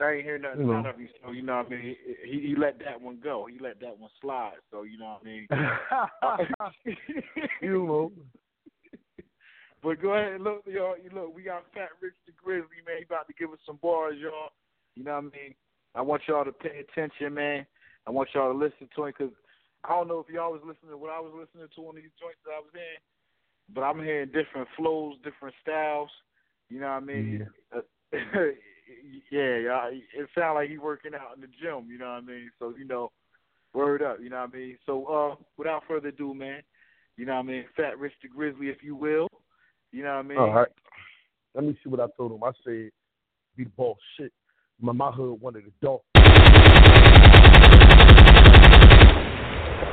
I ain't hear nothing know. out of him, so you know what I mean. He he let that one go. He let that one slide. So you know what I mean. you know. But go ahead, and look, y'all. You look, we got Fat Rich the Grizzly, man. He about to give us some bars, y'all. You know what I mean? I want y'all to pay attention, man. I want y'all to listen to him because I don't know if y'all was listening to what I was listening to on these joints that I was in, but I'm hearing different flows, different styles. You know what I mean? Uh, yeah, y'all. It sounds like he working out in the gym. You know what I mean? So you know, word up. You know what I mean? So uh, without further ado, man. You know what I mean? Fat Rich the Grizzly, if you will. You know what I mean? All right. Let me see what I told him. I said, be the boss. Shit. My, my hood wanted a dog.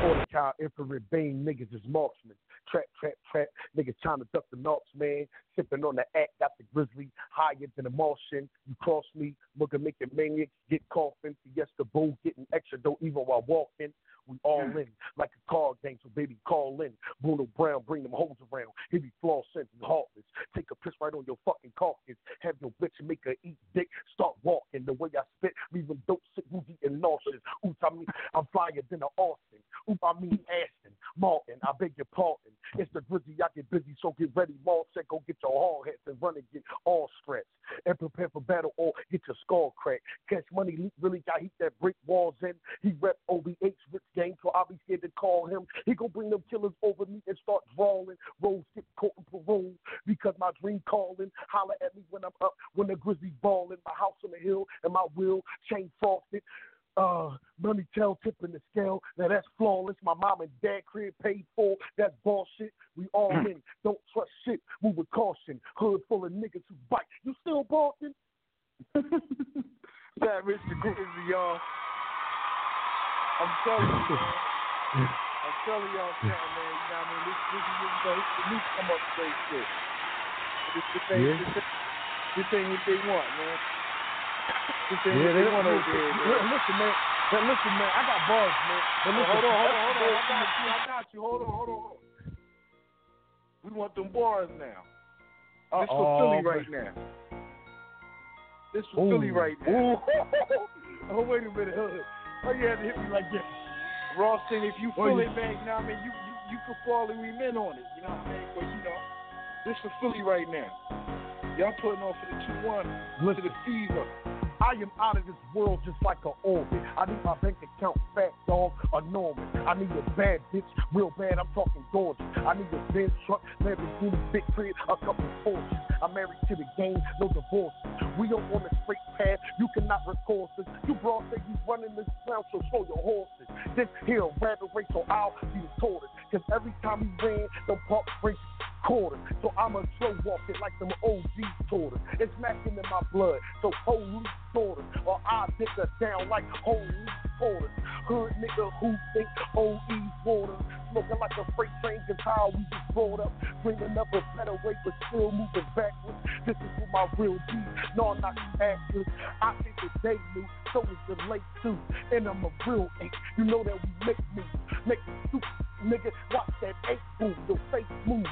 Forty cal infrared beam niggas is marksmen. Trap, trap, trap. Niggas trying to duck the knocks, man. Sipping on the act, got the grizzly higher than a Martian. You cross me, look at making maniacs get coughing. Fiesta bull getting extra dough even while walking. We all in like a card game, so baby call in. Bruno Brown, bring them hoes around. He be floss and heartless. Take a piss right on your fucking carcass. Have your bitch make her eat dick. Start walking the way I spit, leaving dope sick, woozy, and nauseous. Oops, I mean I'm flyer than a Austin. Oop, I mean Aston Martin. I beg your pardon. It's the grizzly. I get busy, so get ready. Mall set, go get your hard hats and run and get all stretched and prepare for battle or get your skull cracked. Cash money really got heat that brick walls in. He rep OBH Rich gang, so I'll be scared to call him. He gon' bring them killers over me and start drawing. Rose get caught in parole because my dream calling. Holler at me when I'm up, when the grizzly ballin'. My house on the hill and my will chain frosted. Uh, money tell tip in the scale. Now that's flawless. My mom and dad crib paid for. That's bullshit. We all in. Don't trust shit. Move with caution. Hood full of niggas who bite. You still barking? that Mr. Grizzly, y'all. I'm telling you, man. I'm telling y'all something, man. You know what I mean? This, this is you know, this the new come up say shit. This, this ain't, Yeah. this, this ain't what they want, man. This ain't Yeah, what they want over here, man. Listen, Listen, man. But listen, man. I got bars, man. But listen, hold on, hold on, hold on. I got you, I got you. Hold on, hold on. We want them bars now. This for Philly right now. This for Ooh. Philly right now. oh, wait a minute. Why you had to hit me like that? Ralston, if you Oh, feel you- it, man, you know what I mean? You, you, you could fall and remain on it, you know what I mean? But, you know, this for Philly right now. Y'all putting on for the 2-1 to the fever. I am out of this world just like an orbit. I need my bank account fat, dog, enormous. I need a bad bitch, real bad. I'm talking gorgeous. I need a Benz truck, Lamborghini, big crib, a couple Porsches. I'm married to the game, no divorce. We don't on a straight path. You cannot record this. You broad say you running this ground, so show your horses. This here rabbit race, so I'll be the tortoise. Cause every time we ran, the buck breaks quarters. So I'ma Joe slow walking like them OGs taught. It's smacking in my blood, so holy daughters. Or I'll dick her down like holy porters. Hood nigga who think OE's water. Smoking like a freight train, cause how we just brought up. Bringing up a better way, but still moving backwards. This is what my real be. No, I'm not actors. I think that they knew, so is the late too. And I'm a real eight. You know that we make me, Make it stupid. Nigga, watch that eight move, your face move.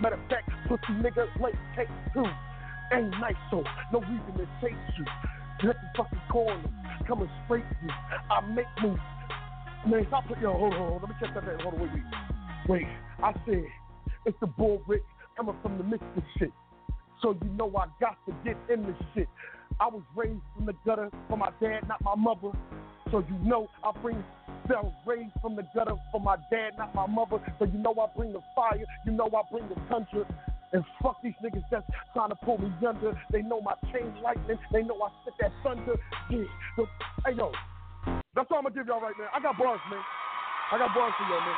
Matter of fact, pussy nigga, late take two. Ain't nice, so no reason to chase you. Let the fucking corner coming straight to you. I make moves. Man, stop putting, yo, hold on, hold on. Let me check that out. Hold on, wait, wait. Wait, I said, it's the bull Rick coming from the Mystic shit. So you know I got to get in this shit. I was raised from the gutter for my dad, not my mother. So you know I bring I was raised from the gutter for my dad, not my mother. So you know I bring the fire, you know I bring the tundra. And fuck these niggas that's trying to pull me under. They know my chain lightning. They know I spit that thunder. Yeah. So, hey yo, that's all I'm gonna give y'all right now. I got bars, man. I got bars for y'all, man.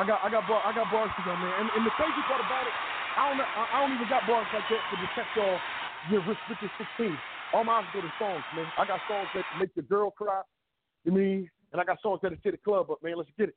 I got I got bar, I got bars for y'all, man. And, and the crazy part about it, I don't I don't even got bars like that to protect y'all. Your Rich Bitches 16. All my go to songs, man. I got songs that make the girl cry. You mean? And I got songs that'll tear the club up, man. Let's get it.